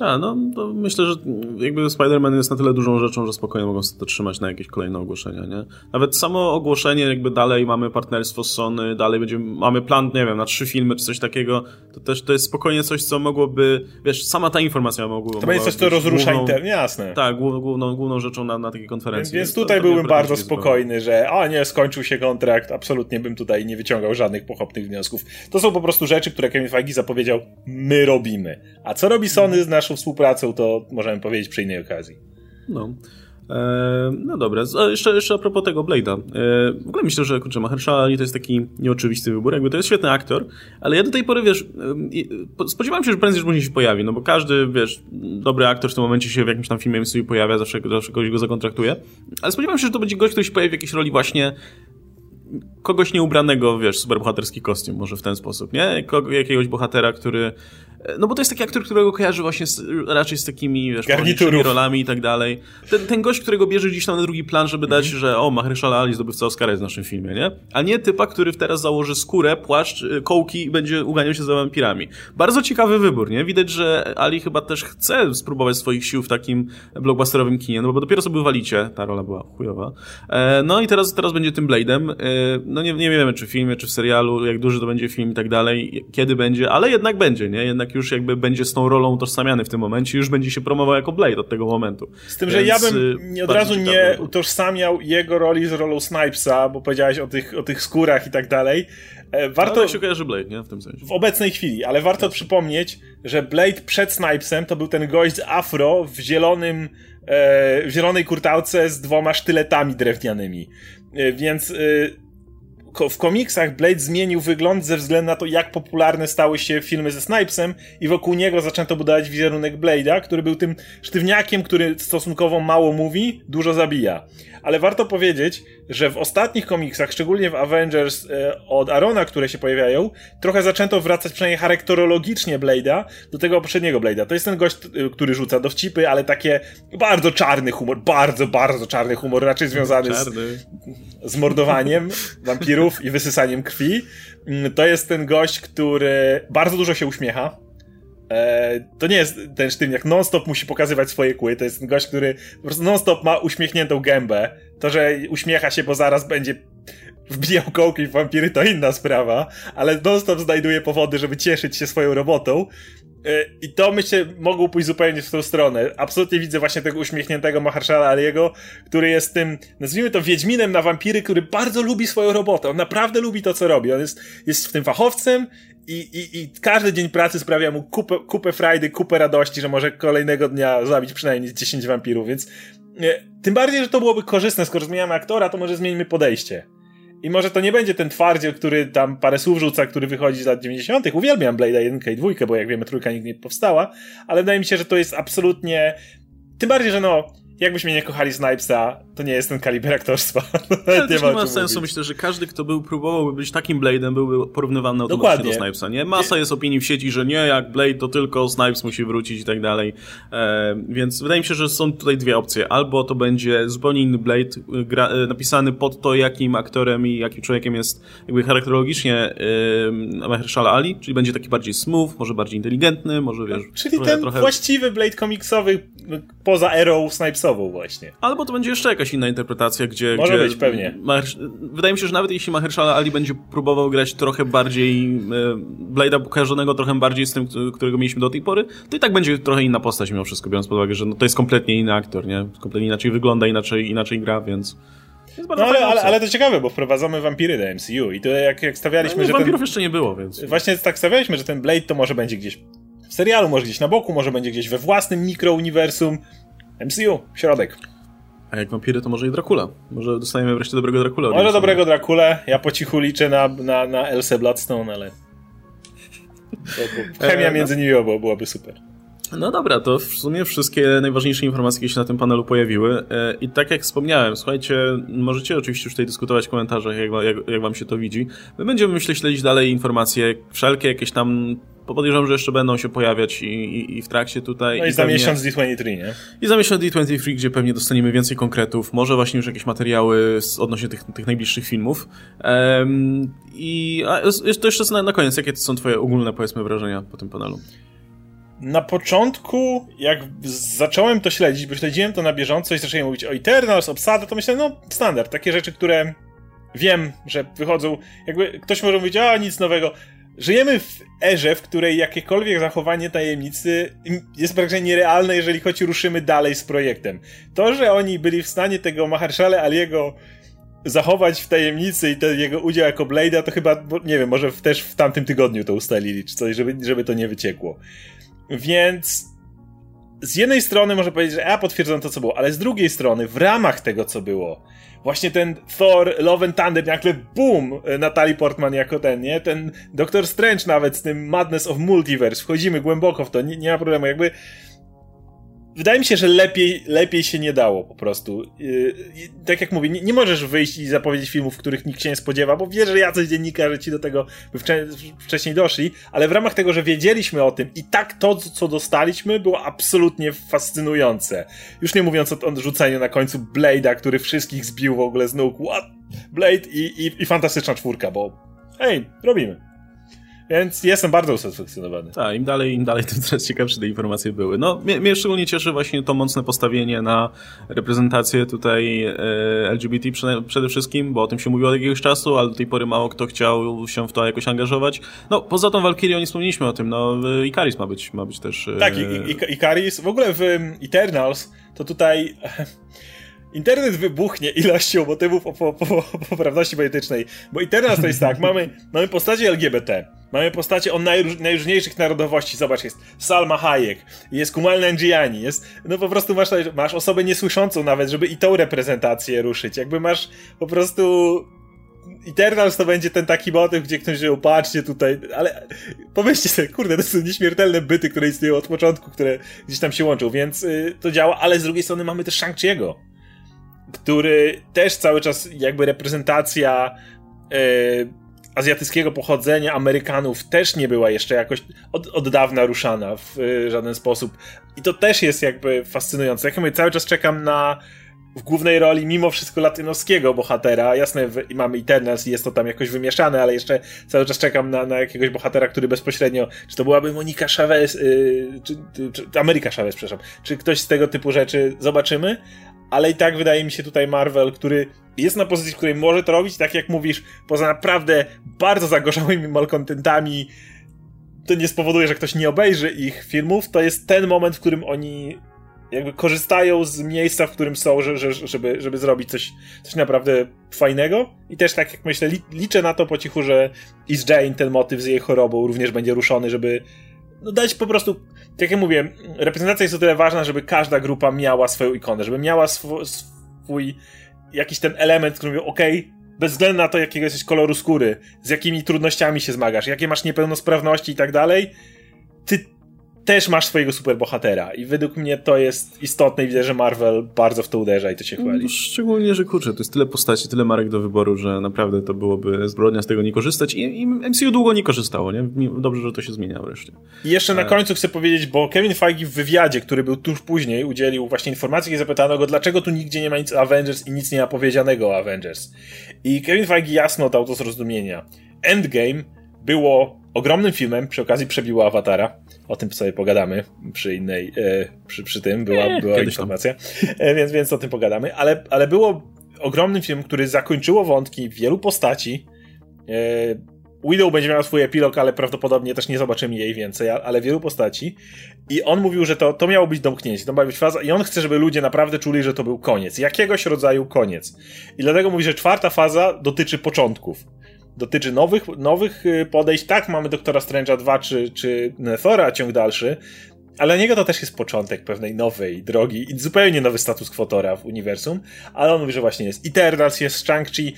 A, no myślę, że jakby Spider-Man jest na tyle dużą rzeczą, że spokojnie mogą sobie to trzymać na jakieś kolejne ogłoszenia, nie? Nawet samo ogłoszenie, jakby dalej mamy partnerstwo z Sony, dalej będziemy, mamy plan, nie wiem, na trzy filmy czy coś takiego, to też to jest spokojnie coś, co mogłoby, wiesz, sama ta informacja mogła To będzie coś, co rozrusza internet, jasne. Tak, główną, główną rzeczą na, na takiej konferencji. Więc, więc tutaj to, byłbym bardzo spokojny, że a nie, skończył się kontrakt, absolutnie bym tutaj nie wyciągał żadnych pochopnych wniosków. To są po prostu rzeczy, które Kevin Feige zapowiedział, my robimy. A co robi Sony z naszą naszą współpracą, to możemy powiedzieć przy innej okazji. No. E, no dobra, jeszcze, jeszcze a propos tego Blade'a. E, w ogóle myślę, że kurczę, Mahershala Ali to jest taki nieoczywisty wybór, jakby to jest świetny aktor, ale ja do tej pory, wiesz, spodziewałem się, że prędzej czy później się pojawi, no bo każdy, wiesz, dobry aktor w tym momencie się w jakimś tam filmie MCU pojawia, zawsze, zawsze kogoś go zakontraktuje, ale spodziewałem się, że to będzie gość, który się pojawi w jakiejś roli właśnie kogoś nieubranego, wiesz, superbohaterski kostium, może w ten sposób, nie? Kogo, jakiegoś bohatera, który no bo to jest taki aktor, którego kojarzy właśnie z, raczej z takimi, wiesz, rolami i tak dalej. Ten, ten gość, którego bierze gdzieś tam na drugi plan, żeby dać, mm. że o, Mahershala Ali zdobywca Oscara jest w naszym filmie, nie? A nie typa, który teraz założy skórę, płaszcz, y, kołki i będzie uganiał się za wampirami. Bardzo ciekawy wybór, nie? Widać, że Ali chyba też chce spróbować swoich sił w takim blockbusterowym kinie, no bo dopiero sobie walicie, ta rola była chujowa. E, no i teraz, teraz będzie tym Blade'em. No nie, nie wiemy, czy w filmie, czy w serialu, jak duży to będzie film i tak dalej, kiedy będzie, ale jednak będzie, nie? Jednak już jakby będzie z tą rolą utożsamiany w tym momencie, już będzie się promował jako Blade od tego momentu. Z tym, Więc, że ja bym nie, od razu nie utożsamiał jego roli z rolą Snipesa, bo powiedziałeś o tych, o tych skórach i tak dalej. E, warto... Ale się kojarzy Blade, nie? W tym sensie. W obecnej chwili, ale warto Jasne. przypomnieć, że Blade przed Snipesem to był ten gość z afro w zielonym e, w zielonej kurtałce z dwoma sztyletami drewnianymi. E, więc w komiksach Blade zmienił wygląd ze względu na to, jak popularne stały się filmy ze Snipesem i wokół niego zaczęto budować wizerunek Blade'a, który był tym sztywniakiem, który stosunkowo mało mówi, dużo zabija. Ale warto powiedzieć, że w ostatnich komiksach, szczególnie w Avengers e, od Arona, które się pojawiają, trochę zaczęto wracać przynajmniej charakterologicznie Blade'a do tego poprzedniego Blade'a. To jest ten gość, e, który rzuca dowcipy, ale takie bardzo czarny humor, bardzo, bardzo czarny humor, raczej związany z, z mordowaniem wampirów i wysysaniem krwi. Mm, to jest ten gość, który bardzo dużo się uśmiecha E, to nie jest ten sztywniak non-stop musi pokazywać swoje kły, to jest ten gość, który po prostu non-stop ma uśmiechniętą gębę. To, że uśmiecha się, bo zaraz będzie wbijał kołki w wampiry, to inna sprawa, ale non-stop znajduje powody, żeby cieszyć się swoją robotą. E, I to myślę, mogło pójść zupełnie w tą stronę. Absolutnie widzę właśnie tego uśmiechniętego Mahershala Aliego, który jest tym, nazwijmy to Wiedźminem na wampiry, który bardzo lubi swoją robotę. On naprawdę lubi to, co robi. On jest, jest w tym fachowcem i, i, I każdy dzień pracy sprawia mu kupę, kupę frajdy, kupę radości, że może kolejnego dnia zabić przynajmniej 10 wampirów, więc nie, tym bardziej, że to byłoby korzystne, skoro zmieniamy aktora, to może zmieńmy podejście. I może to nie będzie ten twardziel, który tam parę słów rzuca, który wychodzi z lat 90. Uwielbiam Blade'a 1 i 2, bo jak wiemy, trójka nigdy nie powstała, ale wydaje mi się, że to jest absolutnie. Tym bardziej, że no, jakbyśmy nie kochali Snipesa, to nie jest ten kaliber aktorstwa. Ale nie, ma, ma sensu. Mówić. Myślę, że każdy, kto był, próbował być takim Blade'em, byłby porównywany automatycznie do Snipesa. Nie? Masa jest opinii w sieci, że nie, jak Blade to tylko Snipes musi wrócić i tak dalej. E, więc wydaje mi się, że są tutaj dwie opcje. Albo to będzie zupełnie inny Blade, gra, e, napisany pod to, jakim aktorem i jakim człowiekiem jest jakby charakterologicznie e, Mahershala Ali, czyli będzie taki bardziej smooth, może bardziej inteligentny, może wiesz... Czyli trochę, ten trochę... właściwy Blade komiksowy poza erą Snipesową właśnie. Albo to będzie jeszcze jakaś inna interpretacja, gdzie... Może gdzie być, pewnie. Wydaje mi się, że nawet jeśli Mahershala Ali będzie próbował grać trochę bardziej e, Blade'a kojarzonego trochę bardziej z tym, którego mieliśmy do tej pory, to i tak będzie trochę inna postać mimo wszystko, biorąc pod uwagę, że no, to jest kompletnie inny aktor, nie? Kompletnie inaczej wygląda, inaczej, inaczej gra, więc... No ale, ale, ale, to ciekawe, bo wprowadzamy wampiry do MCU i to jak, jak stawialiśmy, no, że wampirów ten... jeszcze nie było, więc... Właśnie tak stawialiśmy, że ten Blade to może będzie gdzieś w serialu, może gdzieś na boku, może będzie gdzieś we własnym mikrouniwersum. MCU, środek. A jak vampiry, to może i Dracula. Może dostaniemy wreszcie dobrego Dracula. Może dobrego Dracula. Ja po cichu liczę na, na, na Elsa Bloodstone, ale... chemia e, między nimi obo byłaby super. No dobra, to w sumie wszystkie najważniejsze informacje, jakie się na tym panelu pojawiły. E, I tak jak wspomniałem, słuchajcie, możecie oczywiście już tutaj dyskutować w komentarzach, jak, jak, jak wam się to widzi. My będziemy, myślę, śledzić dalej informacje, wszelkie jakieś tam podejrzewam, że jeszcze będą się pojawiać i, i, i w trakcie tutaj. No i, i za pewnie, miesiąc D23, nie? I za miesiąc D23, gdzie pewnie dostaniemy więcej konkretów, może właśnie już jakieś materiały z, odnośnie tych, tych najbliższych filmów. Um, I a, to jeszcze na, na koniec, jakie to są twoje ogólne, powiedzmy, wrażenia po tym panelu? Na początku, jak zacząłem to śledzić, bo śledziłem to na bieżąco i zacząłem mówić o Eternals, obsadę, to myślę, no standard, takie rzeczy, które wiem, że wychodzą, jakby ktoś może mówić, a nic nowego. Żyjemy w erze, w której jakiekolwiek zachowanie tajemnicy jest praktycznie nierealne, jeżeli choć ruszymy dalej z projektem. To, że oni byli w stanie tego Maharshale Aliego zachować w tajemnicy i ten jego udział jako Blade'a, to chyba, nie wiem, może też w tamtym tygodniu to ustalili, czy coś, żeby, żeby to nie wyciekło. Więc z jednej strony można powiedzieć, że ja potwierdzam to, co było, ale z drugiej strony, w ramach tego, co było, właśnie ten Thor, Love and Thunder, nagle boom, Natalie Portman jako ten, nie? Ten Doctor Strange nawet z tym Madness of Multiverse, wchodzimy głęboko w to, nie, nie ma problemu, jakby wydaje mi się, że lepiej, lepiej się nie dało po prostu. Yy, tak jak mówię, nie, nie, możesz wyjść i zapowiedzieć filmów, których nikt się nie spodziewa, bo wiesz, że jacyś dziennikarze ci do tego wcześniej doszli, ale w ramach tego, że wiedzieliśmy o tym i tak to, co dostaliśmy, było absolutnie fascynujące. Już nie mówiąc o, o rzuceniu na końcu Blade'a, który wszystkich zbił w ogóle z nóg. What? Blade i, i, i fantastyczna czwórka, bo hej, robimy. Więc jestem bardzo usatysfakcjonowany. Tak, im dalej, im dalej, tym coraz ciekawsze te informacje były. No, mnie, mnie szczególnie cieszy właśnie to mocne postawienie na reprezentację tutaj e, LGBT przede, przede, wszystkim, bo o tym się mówiło od jakiegoś czasu, ale do tej pory mało kto chciał się w to jakoś angażować. No, poza tą Valkyrią nie wspomnieliśmy o tym, no, Ikaris ma być, ma być też... E, tak, i, i, Ikaris, w ogóle w Eternals to tutaj Internet wybuchnie ilością motywów o, po, po, poprawności politycznej. Bo Eternals to jest tak, mamy, mamy postacie LGBT, mamy postacie o najróż, najróżniejszych narodowości. Zobacz, jest Salma Hayek, jest Kumal Nanjiani, jest, no po prostu masz, masz osobę niesłyszącą nawet, żeby i tą reprezentację ruszyć. Jakby masz po prostu Eternals to będzie ten taki motyw, gdzie ktoś się patrzcie tutaj, ale pomyślcie sobie, kurde, to są nieśmiertelne byty, które istnieją od początku, które gdzieś tam się łączą, więc y, to działa, ale z drugiej strony mamy też Shang-Chi'ego który też cały czas jakby reprezentacja e, azjatyckiego pochodzenia Amerykanów też nie była jeszcze jakoś od, od dawna ruszana w e, żaden sposób. I to też jest jakby fascynujące. Jak mówię, cały czas czekam na w głównej roli mimo wszystko latynoskiego bohatera. Jasne, w, mamy Eternals i jest to tam jakoś wymieszane, ale jeszcze cały czas czekam na, na jakiegoś bohatera, który bezpośrednio, czy to byłaby Monika Chavez, yy, czy, czy, Ameryka Chavez, przepraszam, czy ktoś z tego typu rzeczy zobaczymy, ale i tak wydaje mi się tutaj Marvel, który jest na pozycji, w której może to robić, tak jak mówisz, poza naprawdę bardzo zagorzałymi malkontentami, to nie spowoduje, że ktoś nie obejrzy ich filmów, to jest ten moment, w którym oni jakby korzystają z miejsca, w którym są, że, żeby, żeby zrobić coś, coś naprawdę fajnego. I też tak jak myślę, liczę na to po cichu, że i z Jane ten motyw z jej chorobą również będzie ruszony, żeby no dać po prostu, tak jak mówię, reprezentacja jest o tyle ważna, żeby każda grupa miała swoją ikonę, żeby miała swój, swój jakiś ten element, który mówił, okej, okay, bez względu na to, jakiego jesteś koloru skóry, z jakimi trudnościami się zmagasz, jakie masz niepełnosprawności i tak dalej, ty też masz swojego superbohatera i według mnie to jest istotne i widzę, że Marvel bardzo w to uderza i to się chwali. No, szczególnie, że kurczę, to jest tyle postaci, tyle marek do wyboru, że naprawdę to byłoby zbrodnia z tego nie korzystać i, i MCU długo nie korzystało, nie? Dobrze, że to się zmienia wreszcie. I jeszcze na e. końcu chcę powiedzieć, bo Kevin Feige w wywiadzie, który był tuż później, udzielił właśnie informacji i zapytano go, dlaczego tu nigdzie nie ma nic o Avengers i nic nie ma powiedzianego o Avengers. I Kevin Feige jasno dał to zrozumienia. Endgame było ogromnym filmem, przy okazji przebiło Awatara. O tym sobie pogadamy przy innej, e, przy, przy tym była, była informacja, e, więc, więc o tym pogadamy, ale, ale było ogromnym filmem, który zakończyło wątki wielu postaci, e, Widow będzie miała swój epilog, ale prawdopodobnie też nie zobaczymy jej więcej, ale wielu postaci. I on mówił, że to, to miało być domknięcie, to miała być faza i on chce, żeby ludzie naprawdę czuli, że to był koniec. Jakiegoś rodzaju koniec. I dlatego mówi, że czwarta faza dotyczy początków. Dotyczy nowych, nowych y, podejść. Tak, mamy Doktora Strange'a 2 czy, czy Thora ciąg dalszy, ale niego to też jest początek pewnej nowej drogi i zupełnie nowy status Kwotora w uniwersum, ale on mówi, że właśnie jest Eternals, jest Shang-Chi,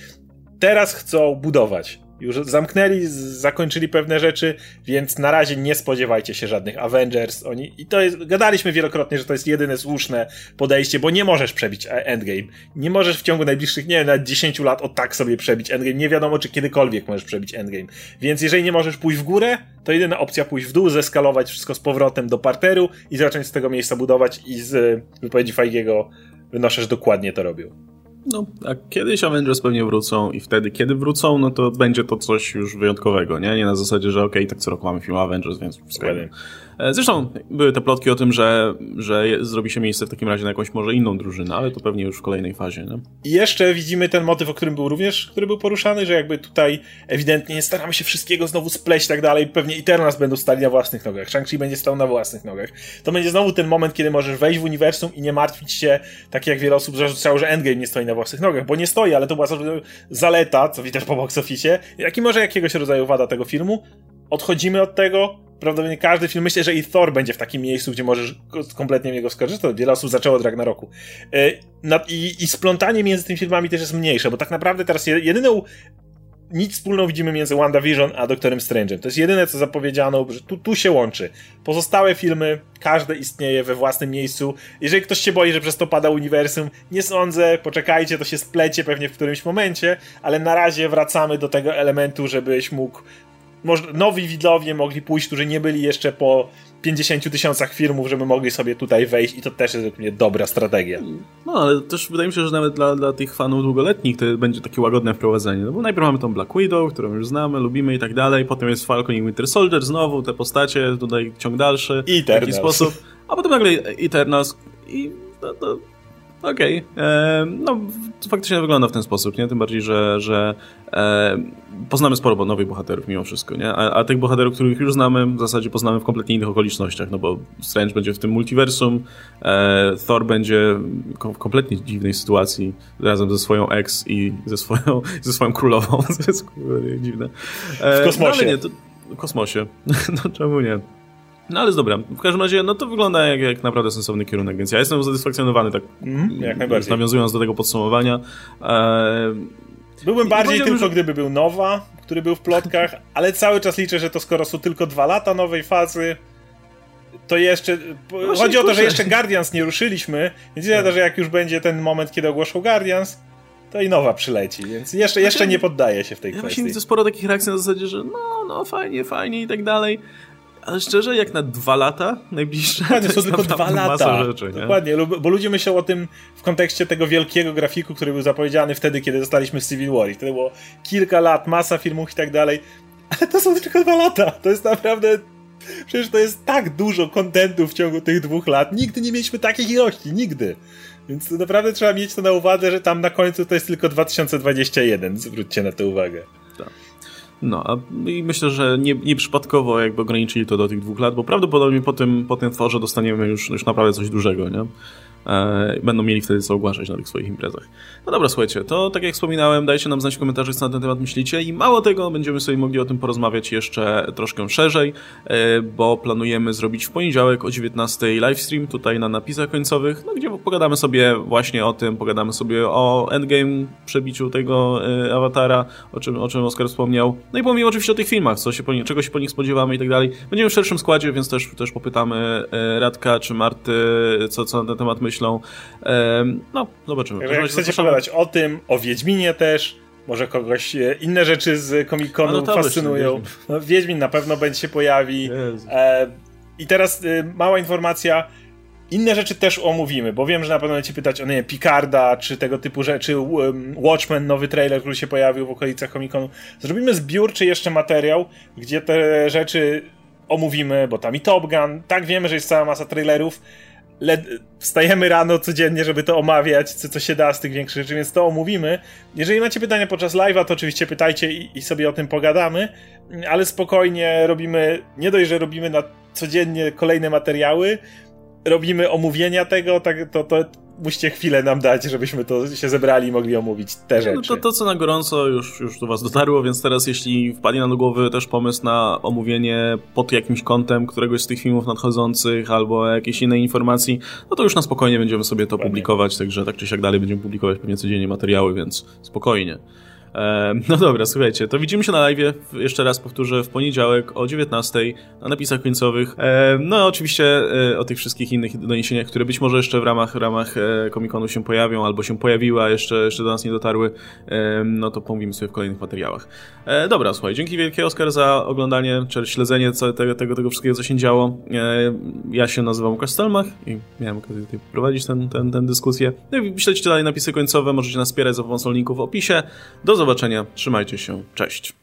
teraz chcą budować. Już zamknęli, zakończyli pewne rzeczy, więc na razie nie spodziewajcie się żadnych Avengers. Oni, I to jest, gadaliśmy wielokrotnie, że to jest jedyne słuszne podejście, bo nie możesz przebić e, Endgame. Nie możesz w ciągu najbliższych, nie wiem, nawet 10 lat o tak sobie przebić Endgame. Nie wiadomo, czy kiedykolwiek możesz przebić Endgame. Więc jeżeli nie możesz pójść w górę, to jedyna opcja pójść w dół, zeskalować wszystko z powrotem do parteru i zacząć z tego miejsca budować i z wypowiedzi Feigiego wynoszę, że dokładnie to robią. No, a kiedyś Avengers pewnie wrócą i wtedy, kiedy wrócą, no to będzie to coś już wyjątkowego, nie? Nie na zasadzie, że okej, okay, tak co roku mamy film Avengers, więc wszystko. E, zresztą były te plotki o tym, że, że zrobi się miejsce w takim razie na jakąś może inną drużynę, ale to pewnie już w kolejnej fazie? I jeszcze widzimy ten motyw, o którym był również, który był poruszany, że jakby tutaj ewidentnie staramy się wszystkiego znowu spleść i tak dalej, pewnie Eternals będą stali na własnych nogach, Shang-Chi będzie stał na własnych nogach. To będzie znowu ten moment, kiedy możesz wejść w uniwersum i nie martwić się, tak jak wiele osób zarzucało, że Endgame nie stoi na własnych nogach, bo nie stoi, ale to była zaleta, co widać po box office, jak i może jakiegoś rodzaju wada tego filmu. Odchodzimy od tego, prawdopodobnie każdy film, myślę, że i Thor będzie w takim miejscu, gdzie możesz kompletnie niego skorzystać. Wiele osób zaczęło od Ragnaroku. E, I, I splątanie między tymi filmami też jest mniejsze, bo tak naprawdę teraz jedyną nic wspólną widzimy między WandaVision a Doktorem Strange'em. To jest jedyne, co zapowiedziano, że tu, tu się łączy. Pozostałe filmy, każde istnieje we własnym miejscu. Jeżeli ktoś się boi, że przez to pada uniwersum, nie sądzę, poczekajcie, to się splecie pewnie w którymś momencie, ale na razie wracamy do tego elementu, żebyś mógł nowi widzowie mogli pójść, którzy nie byli jeszcze po 50 tysiącach filmów, żeby mogli sobie tutaj wejść i to też jest mnie dobra strategia. No, ale też wydaje mi się, że nawet dla, dla tych fanów długoletnich to będzie takie łagodne wprowadzenie, no bo najpierw mamy tą Black Widow, którą już znamy, lubimy i tak dalej, potem jest Falcon i Winter Soldier, znowu te postacie, tutaj ciąg dalszy, I w taki sposób, a potem nagle Eternals i no, to Okej. Okay. No, faktycznie wygląda w ten sposób, nie? Tym bardziej, że, że e, poznamy sporo nowych bohaterów mimo wszystko, nie? A, a, tych bohaterów, których już znamy, w zasadzie poznamy w kompletnie innych okolicznościach, no bo Strange będzie w tym multiversum, e, Thor będzie w kompletnie dziwnej sytuacji razem ze swoją ex i ze swoją, ze swoją królową. to jest dziwne. E, w kosmosie. No, nie, to, w kosmosie. no czemu nie? No ale dobra. W każdym razie, no to wygląda jak, jak naprawdę sensowny kierunek, więc ja jestem usatysfakcjonowany, tak mm, jak najbardziej. nawiązując do tego podsumowania. E... Byłbym bardziej tylko, że... gdyby był Nowa, który był w plotkach, ale cały czas liczę, że to skoro są tylko dwa lata nowej fazy, to jeszcze. No chodzi o to, że jeszcze Guardians nie ruszyliśmy, więc tak. że jak już będzie ten moment, kiedy ogłoszą Guardians, to i nowa przyleci, więc jeszcze, jeszcze znaczy, nie poddaje się w tej ja kwestii. Właśnie widzę sporo takich reakcji na zasadzie, że no, no fajnie, fajnie i tak dalej. Ale szczerze, jak na dwa lata najbliższe, Dokładnie, to są tylko dwa lata. Rzeczy, nie? Dokładnie, bo ludzie myślą o tym w kontekście tego wielkiego grafiku, który był zapowiedziany wtedy, kiedy dostaliśmy Civil War. I wtedy było kilka lat, masa filmów i tak dalej. Ale to są tylko dwa lata. To jest naprawdę Przecież to jest tak dużo kontentu w ciągu tych dwóch lat. Nigdy nie mieliśmy takich ilości, nigdy. Więc naprawdę trzeba mieć to na uwadze, że tam na końcu to jest tylko 2021. Zwróćcie na to uwagę. No, a i myślę, że nie, nieprzypadkowo jakby ograniczyli to do tych dwóch lat, bo prawdopodobnie po tym, po tym tworze dostaniemy już, już naprawdę coś dużego, nie? E, będą mieli wtedy co ogłaszać na tych swoich imprezach. No dobra, słuchajcie, to tak jak wspominałem, dajcie nam znać w komentarzach, co na ten temat myślicie i mało tego, będziemy sobie mogli o tym porozmawiać jeszcze troszkę szerzej, e, bo planujemy zrobić w poniedziałek o 19 livestream tutaj na napisach końcowych, no gdzie pogadamy sobie właśnie o tym, pogadamy sobie o endgame, przebiciu tego e, awatara, o czym, o czym Oskar wspomniał, no i powiemy oczywiście o tych filmach, co się po, czego się po nich spodziewamy i tak dalej. Będziemy w szerszym składzie, więc też, też popytamy Radka czy Marty, co, co na ten temat myśli myślą. No, zobaczymy. Jak chcecie pogadać o tym, o Wiedźminie też, może kogoś e, inne rzeczy z Comic-Conu no, fascynują. Wiedźmin. No, Wiedźmin na pewno będzie się pojawi. E, I teraz e, mała informacja. Inne rzeczy też omówimy, bo wiem, że na pewno będziecie pytać o nie wiem, Picarda, czy tego typu rzeczy, um, Watchmen, nowy trailer, który się pojawił w okolicach Comic-Conu. Zrobimy zbiórczy jeszcze materiał, gdzie te rzeczy omówimy, bo tam i Top Gun, tak wiemy, że jest cała masa trailerów, wstajemy rano codziennie, żeby to omawiać, co, co się da z tych większych rzeczy, więc to omówimy. Jeżeli macie pytania podczas live'a, to oczywiście pytajcie i, i sobie o tym pogadamy, ale spokojnie robimy, nie dość, że robimy na codziennie kolejne materiały, robimy omówienia tego, tak, to, to musicie chwilę nam dać, żebyśmy to się zebrali i mogli omówić te rzeczy. No to, to, co na gorąco już, już do was dotarło, więc teraz jeśli wpadnie nam do głowy też pomysł na omówienie pod jakimś kątem któregoś z tych filmów nadchodzących albo jakiejś innej informacji, no to już na spokojnie będziemy sobie to publikować, także tak czy siak dalej będziemy publikować pewnie codziennie materiały, więc spokojnie. No dobra, słuchajcie, to widzimy się na live, jeszcze raz powtórzę, w poniedziałek o 19 na napisach końcowych. No oczywiście e, o tych wszystkich innych doniesieniach, które być może jeszcze w ramach, ramach e, Comic-Conu się pojawią, albo się pojawiły, a jeszcze, jeszcze do nas nie dotarły, no to pomówimy sobie w kolejnych materiałach. E, dobra, słuchaj, dzięki wielkie Oskar za oglądanie, czy śledzenie tego, tego, tego wszystkiego, co się działo. Ja się nazywam Łukasz Stelmach i miałem okazję tutaj prowadzić tę ten, ten, ten dyskusję. No i dalej napisy końcowe, możecie nas wspierać za pomocą linków w opisie. Do zobaczenia, trzymajcie się, cześć.